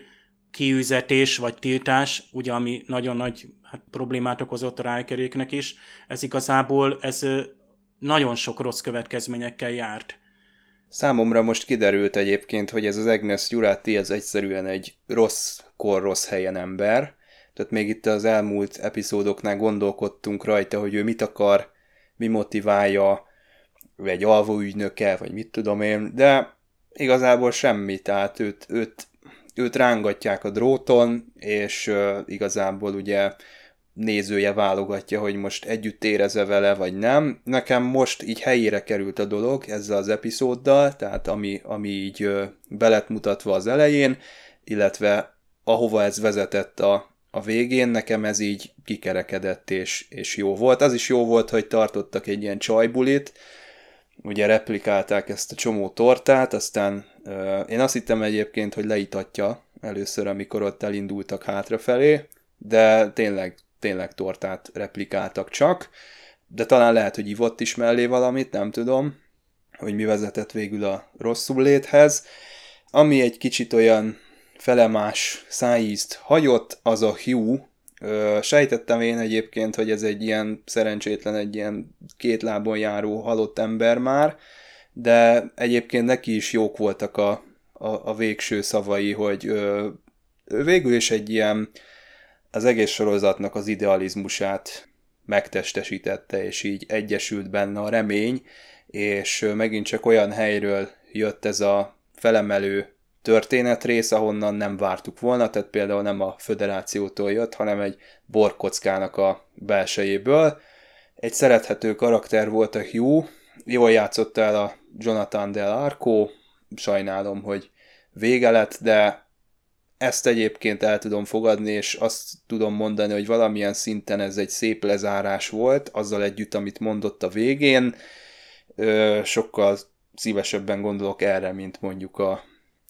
kiüzetés vagy tiltás, ugye ami nagyon nagy hát, problémát okozott a rájkeréknek is, ez igazából ez nagyon sok rossz következményekkel járt. Számomra most kiderült egyébként, hogy ez az Agnes Jurati, ez egyszerűen egy rossz kor, rossz helyen ember. Tehát még itt az elmúlt epizódoknál gondolkodtunk rajta, hogy ő mit akar, mi motiválja, vagy egy alvó ügynöke, vagy mit tudom én, de igazából semmi, tehát őt, őt, őt rángatják a dróton, és uh, igazából ugye nézője válogatja, hogy most együtt éreze vele, vagy nem. Nekem most így helyére került a dolog ezzel az epizóddal, tehát ami, ami így belet mutatva az elején, illetve ahova ez vezetett a, a végén, nekem ez így kikerekedett és, és jó volt. Az is jó volt, hogy tartottak egy ilyen csajbulit, ugye replikálták ezt a csomó tortát, aztán euh, én azt hittem egyébként, hogy leitatja először, amikor ott elindultak hátrafelé, de tényleg tényleg tortát replikáltak csak, de talán lehet, hogy ivott is mellé valamit, nem tudom, hogy mi vezetett végül a rosszul léthez. Ami egy kicsit olyan felemás szájízt hagyott, az a Hugh. Sejtettem én egyébként, hogy ez egy ilyen szerencsétlen, egy ilyen két lábon járó halott ember már, de egyébként neki is jók voltak a, a, a végső szavai, hogy ö, végül is egy ilyen az egész sorozatnak az idealizmusát megtestesítette, és így egyesült benne a remény, és megint csak olyan helyről jött ez a felemelő történetrész, ahonnan nem vártuk volna, tehát például nem a föderációtól jött, hanem egy borkockának a belsejéből. Egy szerethető karakter volt a Hugh, jól játszott el a Jonathan Del Arco, sajnálom, hogy vége lett, de ezt egyébként el tudom fogadni, és azt tudom mondani, hogy valamilyen szinten ez egy szép lezárás volt, azzal együtt, amit mondott a végén. Sokkal szívesebben gondolok erre, mint mondjuk a,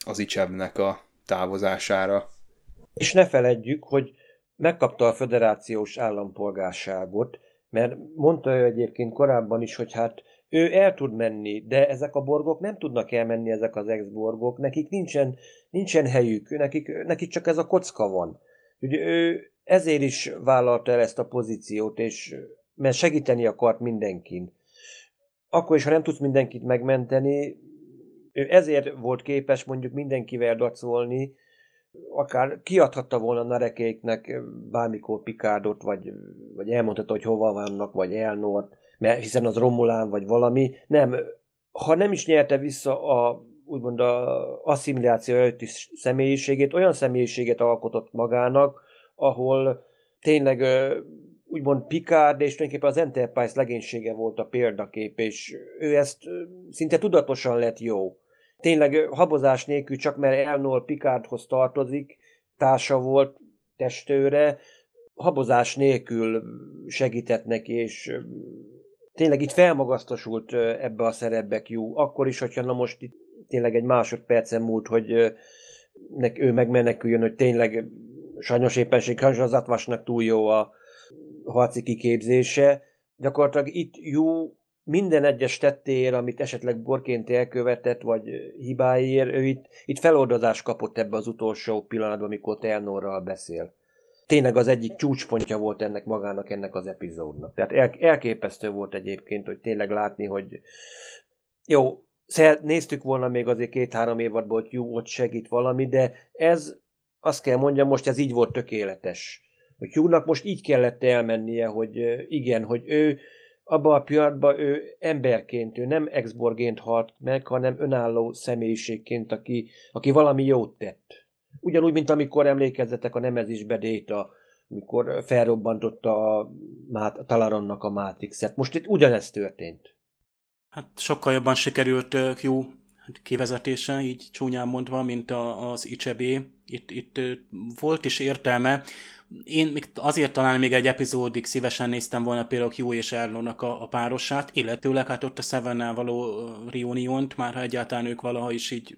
az Icsebnek a távozására. És ne feledjük, hogy megkapta a föderációs állampolgárságot, mert mondta ő egyébként korábban is, hogy hát ő el tud menni, de ezek a borgok nem tudnak elmenni, ezek az ex-borgok, nekik nincsen, nincsen helyük, nekik, nekik csak ez a kocka van. Ugye ő ezért is vállalta el ezt a pozíciót, és mert segíteni akart mindenkin. Akkor is, ha nem tudsz mindenkit megmenteni, ő ezért volt képes mondjuk mindenkivel dacolni, akár kiadhatta volna Narekéknek bármikor Pikárdot, vagy, vagy elmondhatta, hogy hova vannak, vagy Elnort, mert hiszen az Romulán vagy valami. Nem, ha nem is nyerte vissza a úgymond a asszimiláció előtti személyiségét, olyan személyiséget alkotott magának, ahol tényleg úgymond Picard és tulajdonképpen az Enterprise legénysége volt a példakép, és ő ezt szinte tudatosan lett jó. Tényleg habozás nélkül, csak mert Elnor Picardhoz tartozik, társa volt, testőre, habozás nélkül segített neki, és tényleg itt felmagasztosult ebbe a szerepbe Q, akkor is, hogyha na most itt tényleg egy másodpercen múlt, hogy ő megmeneküljön, hogy tényleg sajnos éppenség az Atvasnak túl jó a harci kiképzése. Gyakorlatilag itt jó minden egyes tettéért, amit esetleg borként elkövetett, vagy hibáért, ő itt, itt feloldozást kapott ebbe az utolsó pillanatban, amikor Telnorral beszél tényleg az egyik csúcspontja volt ennek magának, ennek az epizódnak. Tehát el, elképesztő volt egyébként, hogy tényleg látni, hogy jó, néztük volna még azért két-három évadból, hogy jó, ott segít valami, de ez, azt kell mondjam, most ez így volt tökéletes. Hogy Hugh-nak most így kellett elmennie, hogy igen, hogy ő abban a pillanatban ő emberként, ő nem exborgént halt meg, hanem önálló személyiségként, aki, aki valami jót tett Ugyanúgy, mint amikor emlékezzetek a Nemezisbe Déta, amikor felrobbantotta a, a Talaronnak a Matrixet. Most itt ugyanezt történt. Hát sokkal jobban sikerült jó kivezetése, így csúnyán mondva, mint a, az Icsebé. Itt, itt volt is értelme. Én még azért talán még egy epizódig szívesen néztem volna például Hugh és Erlónak a, a párosát, illetőleg hát ott a seven való Rioniont, már ha egyáltalán ők valaha is így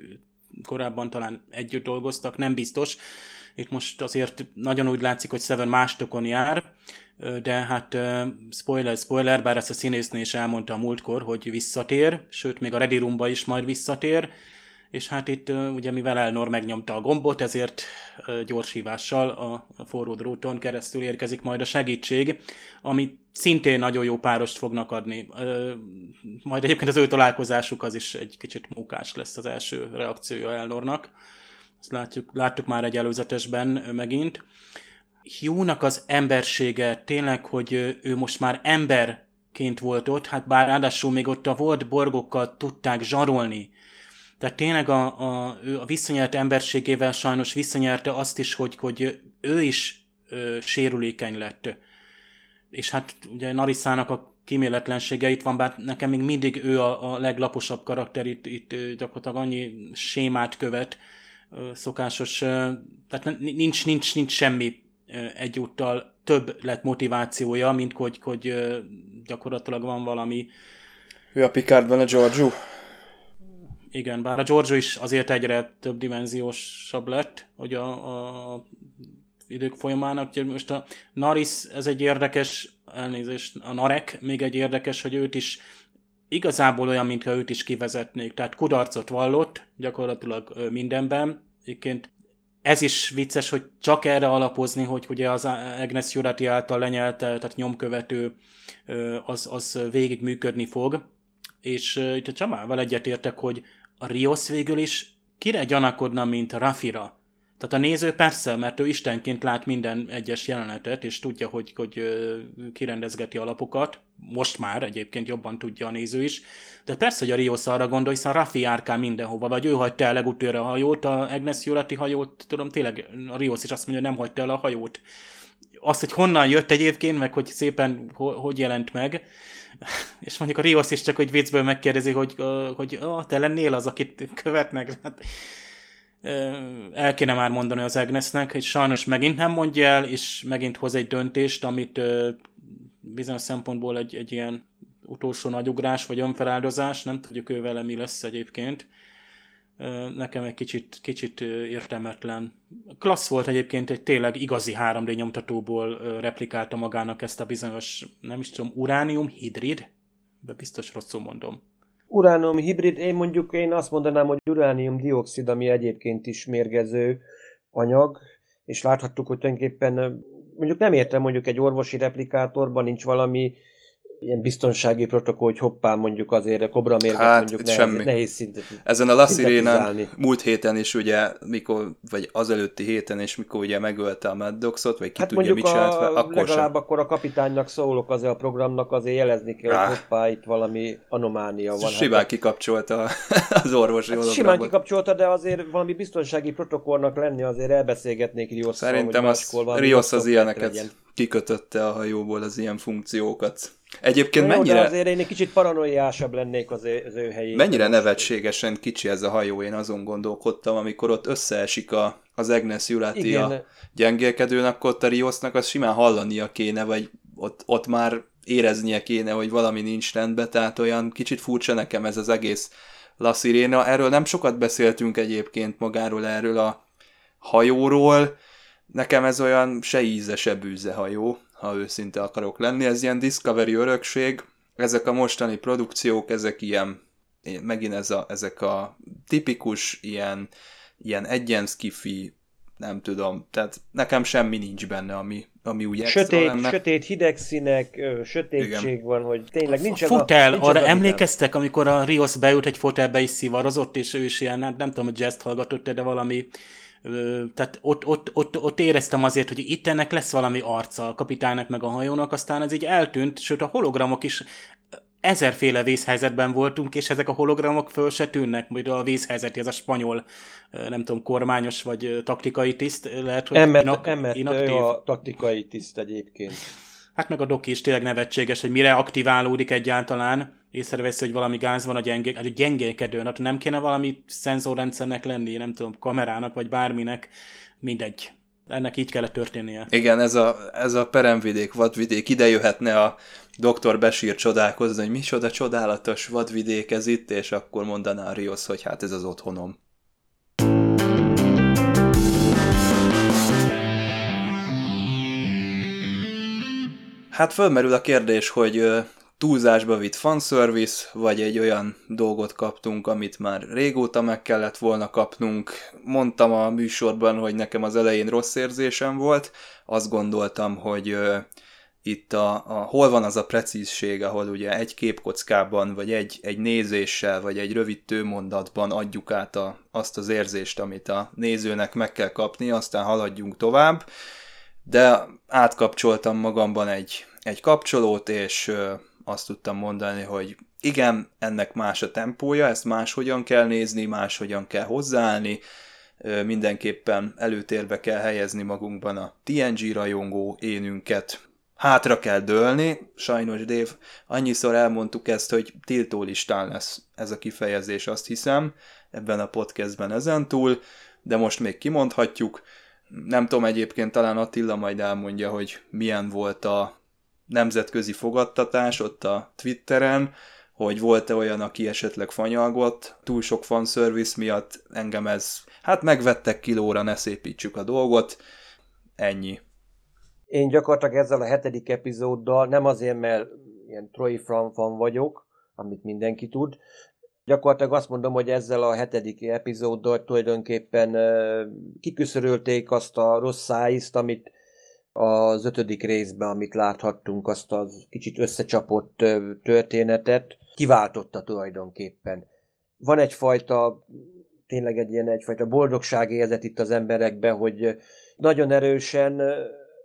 korábban talán együtt dolgoztak, nem biztos. Itt most azért nagyon úgy látszik, hogy Seven másokon jár, de hát spoiler, spoiler, bár ezt a színésznő is elmondta a múltkor, hogy visszatér, sőt, még a Ready Roomba is majd visszatér, és hát itt ugye mivel Elnor megnyomta a gombot, ezért gyors hívással a forró dróton keresztül érkezik majd a segítség, ami szintén nagyon jó párost fognak adni. Majd egyébként az ő találkozásuk az is egy kicsit munkás lesz az első reakciója Elnornak. Ezt látjuk, láttuk már egy előzetesben megint. Hugh-nak az embersége tényleg, hogy ő most már emberként volt ott, hát bár ráadásul még ott a volt borgokkal tudták zsarolni, tehát tényleg a, a, ő a visszanyert emberségével sajnos visszanyerte azt is, hogy, hogy ő is ö, sérülékeny lett. És hát ugye Narisának a kíméletlensége itt van, bár nekem még mindig ő a, a leglaposabb karakter, itt, itt gyakorlatilag annyi sémát követ, szokásos, tehát nincs, nincs, nincs semmi egyúttal több lett motivációja, mint hogy, hogy gyakorlatilag van valami. Ő a Picardban a Giorgio? Igen, bár a Giorgio is azért egyre több dimenziósabb lett, hogy a, a idők folyamának. Most a Naris, ez egy érdekes, elnézést, a Narek még egy érdekes, hogy őt is igazából olyan, mintha őt is kivezetnék. Tehát kudarcot vallott gyakorlatilag mindenben. Egyébként ez is vicces, hogy csak erre alapozni, hogy ugye az Agnes Jurati által lenyelte, tehát nyomkövető, az, az végig működni fog. És itt a Csamával egyetértek, hogy a Rios végül is kire gyanakodna, mint Rafira? Tehát a néző persze, mert ő istenként lát minden egyes jelenetet, és tudja, hogy, hogy kirendezgeti a lapokat. Most már egyébként jobban tudja a néző is. De persze, hogy a Rios arra gondol, hiszen Rafi járkál mindenhova, vagy ő hagyta el legutőre a hajót, a Agnes Jolati hajót, tudom, tényleg a Rios is azt mondja, hogy nem hagyta el a hajót. Azt, hogy honnan jött egyébként, meg hogy szépen hogy jelent meg, és mondjuk a Rios is csak, hogy viccből megkérdezi, hogy, hogy oh, te lennél az, akit követnek. Hát, el kéne már mondani az Agnesnek, hogy sajnos megint nem mondja el, és megint hoz egy döntést, amit bizonyos szempontból egy, egy ilyen utolsó nagyugrás, vagy önfeláldozás, nem tudjuk ő vele mi lesz egyébként. Nekem egy kicsit, kicsit értelmetlen. Klassz volt egyébként, egy tényleg igazi 3D nyomtatóból replikálta magának ezt a bizonyos, nem is tudom, uránium hidrid? De biztos rosszul mondom uránium hibrid, én mondjuk én azt mondanám, hogy uránium dioxid, ami egyébként is mérgező anyag, és láthattuk, hogy tulajdonképpen mondjuk nem értem, mondjuk egy orvosi replikátorban nincs valami ilyen biztonsági protokoll, hogy hoppá mondjuk azért a kobra mérget hát, mondjuk nehéz, semmi. nehéz szintet Ezen a Lassirénen múlt héten is ugye, mikor, vagy azelőtti héten is, mikor ugye megölte a Mad Dogs-ot, vagy ki hát tudja mit csinált, a, akkor legalább sem. akkor a kapitánynak szólok azért a programnak, azért jelezni kell, ah. hogy hoppá, itt valami anomália van. Simán hát, kikapcsolta az orvosi hát Simán kikapcsolta, de azért valami biztonsági protokollnak lenni azért elbeszélgetnék Rios. Szerintem az, Rios az ilyeneket legyen. kikötötte a hajóból az ilyen funkciókat. Egyébként Na mennyire... Jó, azért én egy kicsit paranoiásabb lennék az ő, az ő helyén. Mennyire nevetségesen kicsi ez a hajó, én azon gondolkodtam, amikor ott összeesik a, az Agnes Jurati a gyengélkedőn, akkor ott a Riosnak az simán hallania kéne, vagy ott, ott már éreznie kéne, hogy valami nincs rendben, tehát olyan kicsit furcsa nekem ez az egész La Sirena. Erről nem sokat beszéltünk egyébként magáról erről a hajóról. Nekem ez olyan se íze, se bűze hajó ha őszinte akarok lenni. Ez ilyen Discovery örökség, ezek a mostani produkciók, ezek ilyen, megint ez a, ezek a tipikus ilyen, ilyen egyenszkifi, nem tudom, tehát nekem semmi nincs benne, ami, ami úgy sötét, lenne. sötét hideg színek, sötétség Igen. van, hogy tényleg nincs a fotel, nincs arra emlékeztek, amikor a Rios bejut egy fotelbe is szivarozott, és ő is ilyen, nem, nem tudom, hogy jazz hallgatott de valami tehát ott, ott, ott, ott éreztem azért, hogy itt ennek lesz valami arca a kapitánynak meg a hajónak, aztán ez így eltűnt, sőt a hologramok is ezerféle vészhelyzetben voltunk, és ezek a hologramok föl se tűnnek, majd a vészhelyzet, ez a spanyol, nem tudom, kormányos vagy taktikai tiszt, lehet, hogy Emmet, inak, Emmet inaktív. a taktikai tiszt egyébként. Hát meg a doki is tényleg nevetséges, hogy mire aktiválódik egyáltalán, észreveszi, hogy valami gáz van a, gyengé, a gyengélkedőn, hát nem kéne valami szenzorrendszernek lenni, nem tudom, kamerának vagy bárminek, mindegy. Ennek így kellett történnie. Igen, ez a, ez a peremvidék, vadvidék, ide jöhetne a doktor Besír csodálkozni, hogy micsoda csodálatos vadvidék ez itt, és akkor mondaná a Rios, hogy hát ez az otthonom. Hát fölmerül a kérdés, hogy túlzásba vitt fanservice, vagy egy olyan dolgot kaptunk, amit már régóta meg kellett volna kapnunk. Mondtam a műsorban, hogy nekem az elején rossz érzésem volt, azt gondoltam, hogy uh, itt a, a, hol van az a precízség, ahol ugye egy képkockában, vagy egy, egy nézéssel, vagy egy rövid tőmondatban adjuk át a, azt az érzést, amit a nézőnek meg kell kapni, aztán haladjunk tovább, de átkapcsoltam magamban egy, egy kapcsolót, és azt tudtam mondani, hogy igen, ennek más a tempója, ezt máshogyan kell nézni, máshogyan kell hozzáállni, mindenképpen előtérbe kell helyezni magunkban a TNG rajongó énünket, hátra kell dőlni, sajnos Dave, annyiszor elmondtuk ezt, hogy tiltólistán lesz ez a kifejezés, azt hiszem, ebben a podcastben ezentúl, de most még kimondhatjuk. Nem tudom egyébként, talán Attila majd elmondja, hogy milyen volt a nemzetközi fogadtatás ott a Twitteren, hogy volt-e olyan, aki esetleg fanyalgott, túl sok fanservice miatt engem ez, hát megvettek kilóra, ne szépítsük a dolgot, ennyi. Én gyakorlatilag ezzel a hetedik epizóddal, nem azért, mert ilyen Troy Fran fan vagyok, amit mindenki tud, gyakorlatilag azt mondom, hogy ezzel a hetedik epizóddal tulajdonképpen kiküszörölték azt a rossz szájízt, amit az ötödik részben, amit láthattunk, azt az kicsit összecsapott történetet, kiváltotta tulajdonképpen. Van egyfajta tényleg egy ilyen egyfajta boldogság érzet itt az emberekbe, hogy nagyon erősen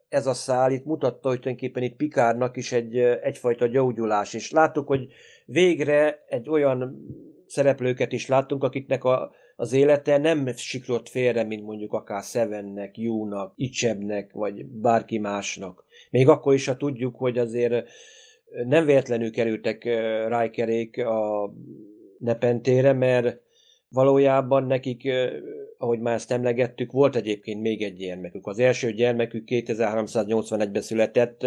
ez a szál itt mutatta, hogy tulajdonképpen itt Pikárnak is egy, egyfajta gyógyulás, és láttuk, hogy végre egy olyan szereplőket is láttunk, akiknek a, az élete nem siklott félre, mint mondjuk akár Sevennek, Júnak, Icsebnek, vagy bárki másnak. Még akkor is, ha tudjuk, hogy azért nem véletlenül kerültek Rijkerék a Nepentére, mert valójában nekik, ahogy már ezt emlegettük, volt egyébként még egy gyermekük. Az első gyermekük 2381-ben született,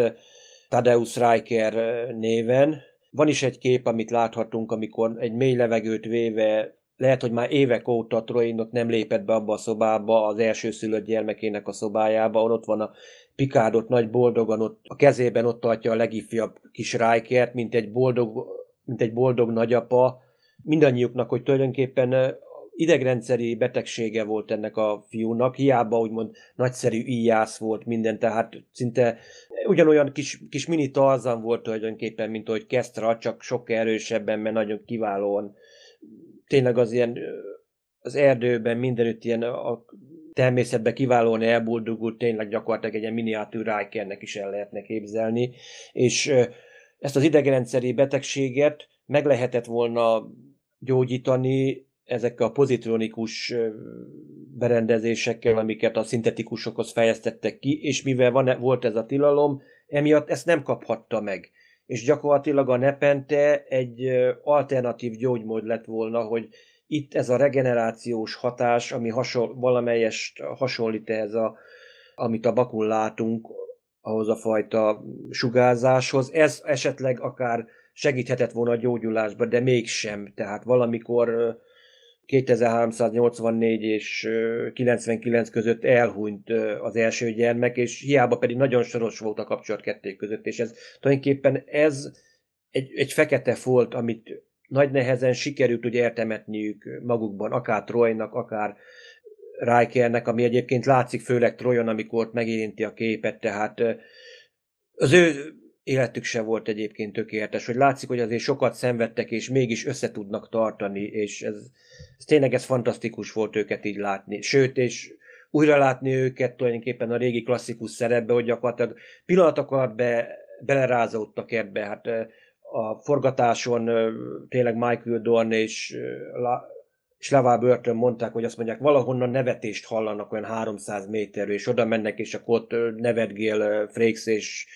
Tadeusz Riker néven. Van is egy kép, amit láthatunk, amikor egy mély levegőt véve lehet, hogy már évek óta Troinot nem lépett be abba a szobába, az első szülött gyermekének a szobájába, ott van a Pikádot nagy boldogan, ott a kezében ott tartja a legifjabb kis Rikert, mint egy boldog, mint egy boldog nagyapa, mindannyiuknak, hogy tulajdonképpen idegrendszeri betegsége volt ennek a fiúnak, hiába úgymond nagyszerű íjász volt minden, tehát szinte ugyanolyan kis, kis mini Tarzan volt tulajdonképpen, mint ahogy Kestra, csak sokkal erősebben, mert nagyon kiválóan tényleg az ilyen az erdőben mindenütt ilyen a természetben kiválóan elboldogult, tényleg gyakorlatilag egy ilyen miniatűr Rikernek is el lehetne képzelni, és ezt az idegrendszeri betegséget meg lehetett volna gyógyítani ezekkel a pozitronikus berendezésekkel, amiket a szintetikusokhoz fejeztettek ki, és mivel van, volt ez a tilalom, emiatt ezt nem kaphatta meg. És gyakorlatilag a nepente egy alternatív gyógymód lett volna, hogy itt ez a regenerációs hatás, ami hasonl, valamelyest hasonlít ehhez, a, amit a bakun látunk, ahhoz a fajta sugárzáshoz, ez esetleg akár segíthetett volna a gyógyulásba, de mégsem. Tehát valamikor 2384 és 99 között elhunyt az első gyermek, és hiába pedig nagyon soros volt a kapcsolat ketté között, és ez tulajdonképpen ez egy, egy fekete folt, amit nagy nehezen sikerült ugye eltemetniük magukban, akár Trojnak, akár Rikernek, ami egyébként látszik főleg Trojon, amikor megérinti a képet, tehát az ő életük se volt egyébként tökéletes, hogy látszik, hogy azért sokat szenvedtek, és mégis össze tudnak tartani, és ez, ez tényleg ez fantasztikus volt őket így látni. Sőt, és újra látni őket tulajdonképpen a régi klasszikus szerepbe, hogy gyakorlatilag pillanatokat be, belerázódtak ebbe, hát a forgatáson tényleg Michael Dorn és és Lavá Burton mondták, hogy azt mondják, valahonnan nevetést hallanak olyan 300 méterről, és oda mennek, és akkor ott nevetgél Frakes és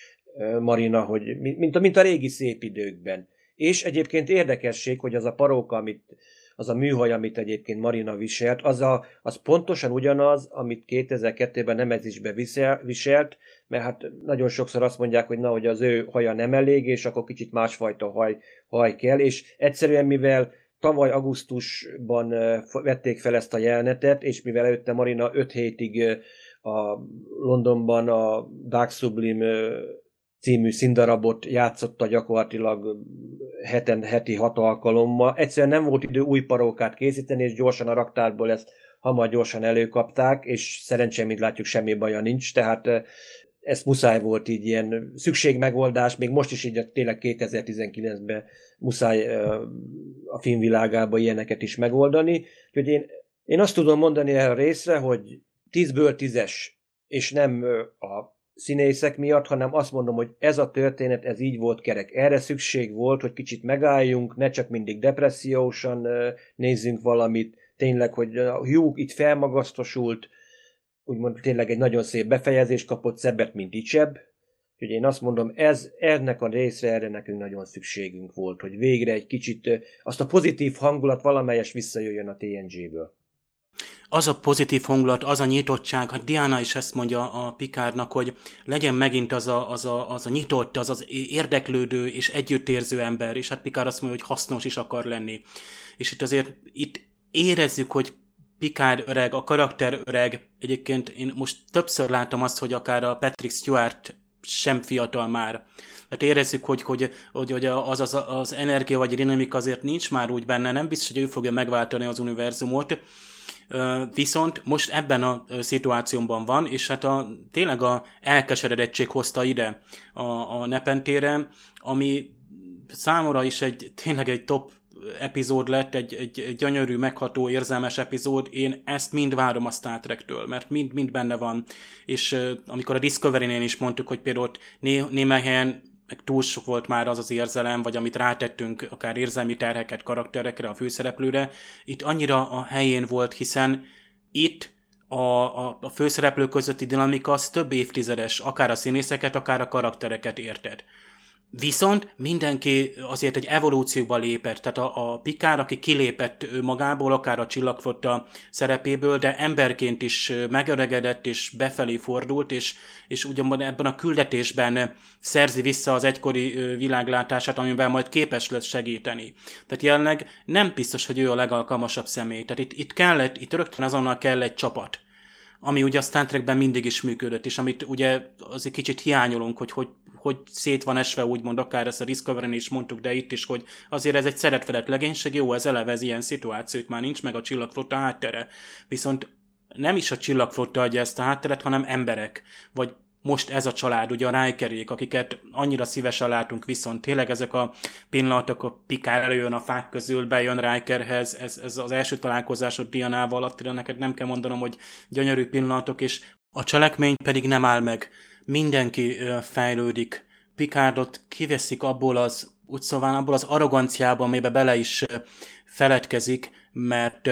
Marina, hogy mint a, mint a régi szép időkben. És egyébként érdekesség, hogy az a paróka, amit, az a műhaj, amit egyébként Marina viselt, az, a, az pontosan ugyanaz, amit 2002-ben Nemezisbe visel, viselt, mert hát nagyon sokszor azt mondják, hogy na, hogy az ő haja nem elég, és akkor kicsit másfajta haj, haj kell, és egyszerűen mivel tavaly augusztusban vették fel ezt a jelenetet, és mivel előtte Marina 5 hétig a Londonban a Dark Sublime című színdarabot játszotta gyakorlatilag heten, heti hat alkalommal. Egyszerűen nem volt idő új parókát készíteni, és gyorsan a raktárból ezt hamar gyorsan előkapták, és szerencsém, mint látjuk, semmi baja nincs, tehát ez muszáj volt így ilyen szükségmegoldás, még most is így tényleg 2019-ben muszáj a filmvilágában ilyeneket is megoldani. Úgyhogy én, én azt tudom mondani erre a részre, hogy 10-ből 10-es, és nem a színészek miatt, hanem azt mondom, hogy ez a történet, ez így volt kerek. Erre szükség volt, hogy kicsit megálljunk, ne csak mindig depressziósan nézzünk valamit, tényleg, hogy a Hugh itt felmagasztosult, úgymond tényleg egy nagyon szép befejezést kapott, szebbet, mint Icseb. Úgyhogy én azt mondom, ez, ennek a részre erre nekünk nagyon szükségünk volt, hogy végre egy kicsit azt a pozitív hangulat valamelyes visszajöjjön a TNG-ből az a pozitív hangulat, az a nyitottság, hát Diana is ezt mondja a Pikárnak, hogy legyen megint az a, az a, az a nyitott, az az érdeklődő és együttérző ember, és hát Pikár azt mondja, hogy hasznos is akar lenni. És itt azért itt érezzük, hogy Pikár öreg, a karakter öreg, egyébként én most többször látom azt, hogy akár a Patrick Stewart sem fiatal már. Tehát érezzük, hogy, hogy, hogy, hogy az, az, az energia vagy dinamika azért nincs már úgy benne, nem biztos, hogy ő fogja megváltani az univerzumot, viszont most ebben a szituációban van, és hát a, tényleg a elkeseredettség hozta ide a, a nepentére, ami számomra is egy tényleg egy top epizód lett, egy, egy, egy gyönyörű, megható, érzelmes epizód, én ezt mind várom a Star Trek-től, mert mind, mind benne van. És amikor a Discovery-nél is mondtuk, hogy például ott né, némely helyen meg túl sok volt már az az érzelem, vagy amit rátettünk, akár érzelmi terheket karakterekre, a főszereplőre, itt annyira a helyén volt, hiszen itt a, a, a főszereplő közötti dinamika az több évtizedes, akár a színészeket, akár a karaktereket érted. Viszont mindenki azért egy evolúcióba lépett, tehát a, a Pikár, aki kilépett magából, akár a csillagfotta szerepéből, de emberként is megöregedett és befelé fordult, és, és ugyanban ebben a küldetésben szerzi vissza az egykori világlátását, amiben majd képes lesz segíteni. Tehát jelenleg nem biztos, hogy ő a legalkalmasabb személy. Tehát itt, itt kellett, itt rögtön azonnal kell egy csapat ami ugye a Star Trekben mindig is működött, és amit ugye azért kicsit hiányolunk, hogy, hogy hogy szét van esve, úgymond, akár ezt a discovery is mondtuk, de itt is, hogy azért ez egy szeretfelett legénység, jó, ez eleve ez ilyen szituációk már nincs, meg a csillagflotta háttere. Viszont nem is a csillagflotta adja ezt a hátteret, hanem emberek, vagy most ez a család, ugye a Rikerék, akiket annyira szívesen látunk viszont tényleg ezek a pillanatok, a Pikár előjön a fák közül, bejön Rikerhez, ez, ez az első találkozásod Dianával, attól neked nem kell mondanom, hogy gyönyörű pillanatok, és a cselekmény pedig nem áll meg mindenki fejlődik. Picardot kiveszik abból az, úgy szóval abból az arroganciából, amiben bele is feledkezik, mert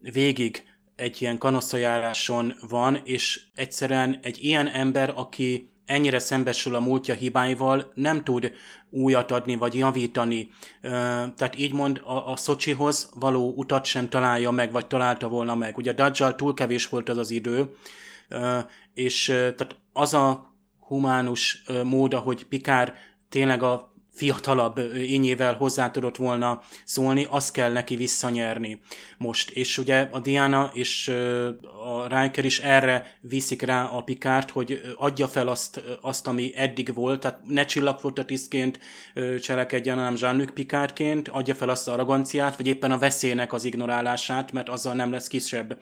végig egy ilyen kanosszajáráson van, és egyszerűen egy ilyen ember, aki ennyire szembesül a múltja hibáival, nem tud újat adni, vagy javítani. Tehát így mond, a, a Szocsihoz való utat sem találja meg, vagy találta volna meg. Ugye Dadzsal túl kevés volt az az idő, és tehát az a humánus mód, ahogy Pikár tényleg a fiatalabb ényével hozzá tudott volna szólni, azt kell neki visszanyerni most. És ugye a Diana és a Riker is erre viszik rá a Pikárt, hogy adja fel azt, azt ami eddig volt, tehát ne tisztként cselekedjen, hanem Jean-Luc Pikárként, adja fel azt a arroganciát, vagy éppen a veszélynek az ignorálását, mert azzal nem lesz kisebb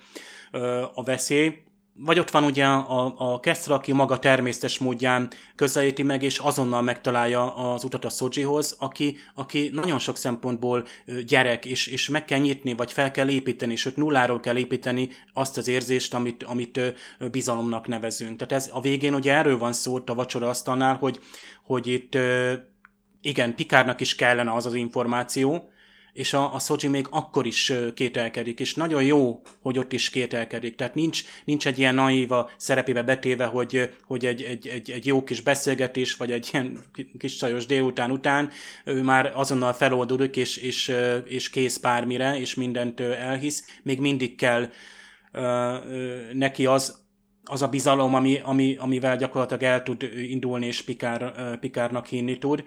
a veszély vagy ott van ugye a, a Kessler, aki maga természetes módján közelíti meg, és azonnal megtalálja az utat a Szojihoz, aki, aki nagyon sok szempontból gyerek, és, és meg kell nyitni, vagy fel kell építeni, sőt nulláról kell építeni azt az érzést, amit, amit bizalomnak nevezünk. Tehát ez a végén ugye erről van szó a vacsora asztalnál, hogy, hogy itt igen, Pikárnak is kellene az az információ, és a, a Soji még akkor is kételkedik, és nagyon jó, hogy ott is kételkedik. Tehát nincs, nincs egy ilyen naíva szerepébe betéve, hogy, hogy egy, egy, egy, egy jó kis beszélgetés, vagy egy ilyen kis csajos délután után ő már azonnal feloldódik, és, és, és kész bármire, és mindent elhisz. Még mindig kell neki az, az a bizalom, ami, ami, amivel gyakorlatilag el tud indulni, és Pikár, Pikárnak hinni tud.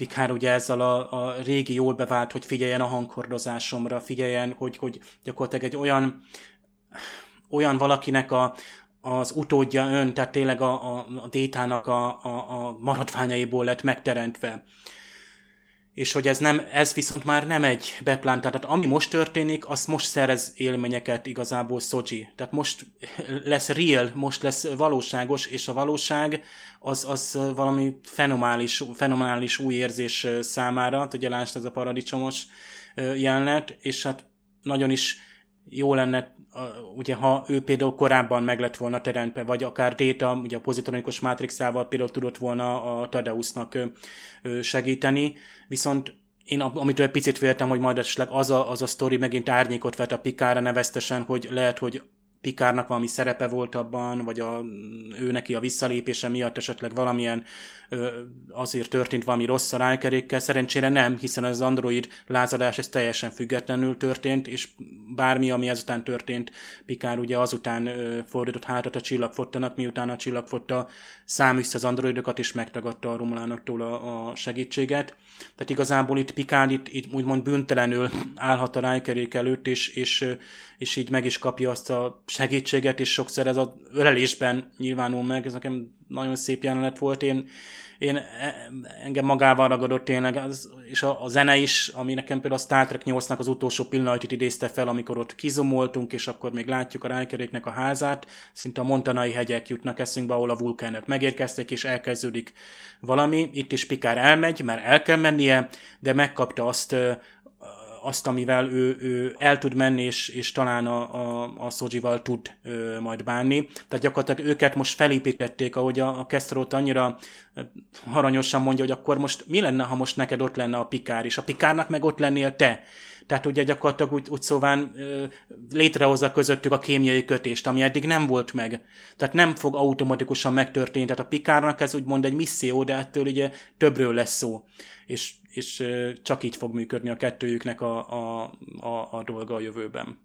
Pikár ugye ezzel a, a régi jól bevált, hogy figyeljen a hanghordozásomra, figyeljen, hogy, hogy gyakorlatilag egy olyan, olyan valakinek a, az utódja ön, tehát tényleg a, a, a détának a, a, a maradványaiból lett megteremtve és hogy ez, nem, ez viszont már nem egy beplánt, tehát ami most történik, az most szerez élményeket igazából Szoji. Tehát most lesz real, most lesz valóságos, és a valóság az, az valami fenomális, fenomális új érzés számára, ugye lásd ez a paradicsomos jelenet, és hát nagyon is jó lenne, ugye ha ő például korábban meg lett volna teremtve, vagy akár Data, ugye a pozitronikus mátrixával például tudott volna a Tadeusznak segíteni, viszont én amitől egy picit féltem, hogy majd esetleg az a, az a sztori megint árnyékot vet a Pikára neveztesen, hogy lehet, hogy Pikárnak valami szerepe volt abban, vagy a, ő neki a visszalépése miatt esetleg valamilyen azért történt valami rossz a rájkerékkel. Szerencsére nem, hiszen az Android lázadás ez teljesen függetlenül történt, és bármi, ami ezután történt, Pikár ugye azután fordított hátat a csillagfottanak, miután a csillagfotta száműzte az androidokat, és megtagadta a Romulánoktól a, a segítséget. Tehát igazából itt Pikár itt, itt úgymond büntelenül állhat a rájkerék előtt, és, és, és így meg is kapja azt a segítséget, és sokszor ez az ölelésben nyilvánul meg, ez nekem nagyon szép jelenet volt. Én, én e, engem magával ragadott tényleg, az, és a, a, zene is, ami nekem például a Star Trek 8-nak az utolsó pillanatot idézte fel, amikor ott kizomoltunk, és akkor még látjuk a rájkeréknek a házát, szinte a montanai hegyek jutnak eszünkbe, ahol a vulkánok megérkeztek, és elkezdődik valami. Itt is Pikár elmegy, mert el kell mennie, de megkapta azt azt, amivel ő, ő el tud menni, és, és talán a, a, a Szodzsival tud ö, majd bánni. Tehát gyakorlatilag őket most felépítették, ahogy a, a Keszterót annyira haranyosan mondja, hogy akkor most mi lenne, ha most neked ott lenne a Pikár, és a Pikárnak meg ott lennél te. Tehát ugye gyakorlatilag úgy, úgy szóván létrehozza közöttük a kémiai kötést, ami eddig nem volt meg. Tehát nem fog automatikusan megtörténni. Tehát a Pikárnak ez úgymond egy misszió, de ettől ugye többről lesz szó. És, és csak így fog működni a kettőjüknek a, a, a, a dolga a jövőben.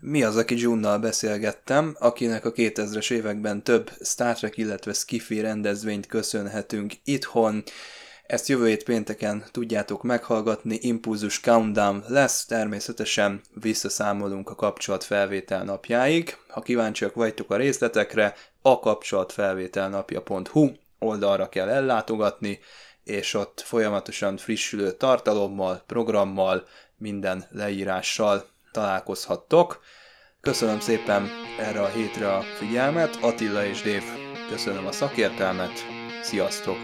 Mi az, aki Junnal beszélgettem, akinek a 2000-es években több Star Trek, illetve Skiffy rendezvényt köszönhetünk itthon, ezt jövő hét pénteken tudjátok meghallgatni, Impulzus Countdown lesz, természetesen visszaszámolunk a kapcsolatfelvétel napjáig. Ha kíváncsiak vagytok a részletekre, a kapcsolatfelvételnapja.hu oldalra kell ellátogatni, és ott folyamatosan frissülő tartalommal, programmal, minden leírással találkozhattok. Köszönöm szépen erre a hétre a figyelmet, Attila és Dév, köszönöm a szakértelmet, sziasztok!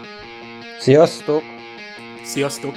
Sziasztok! Sziasztok!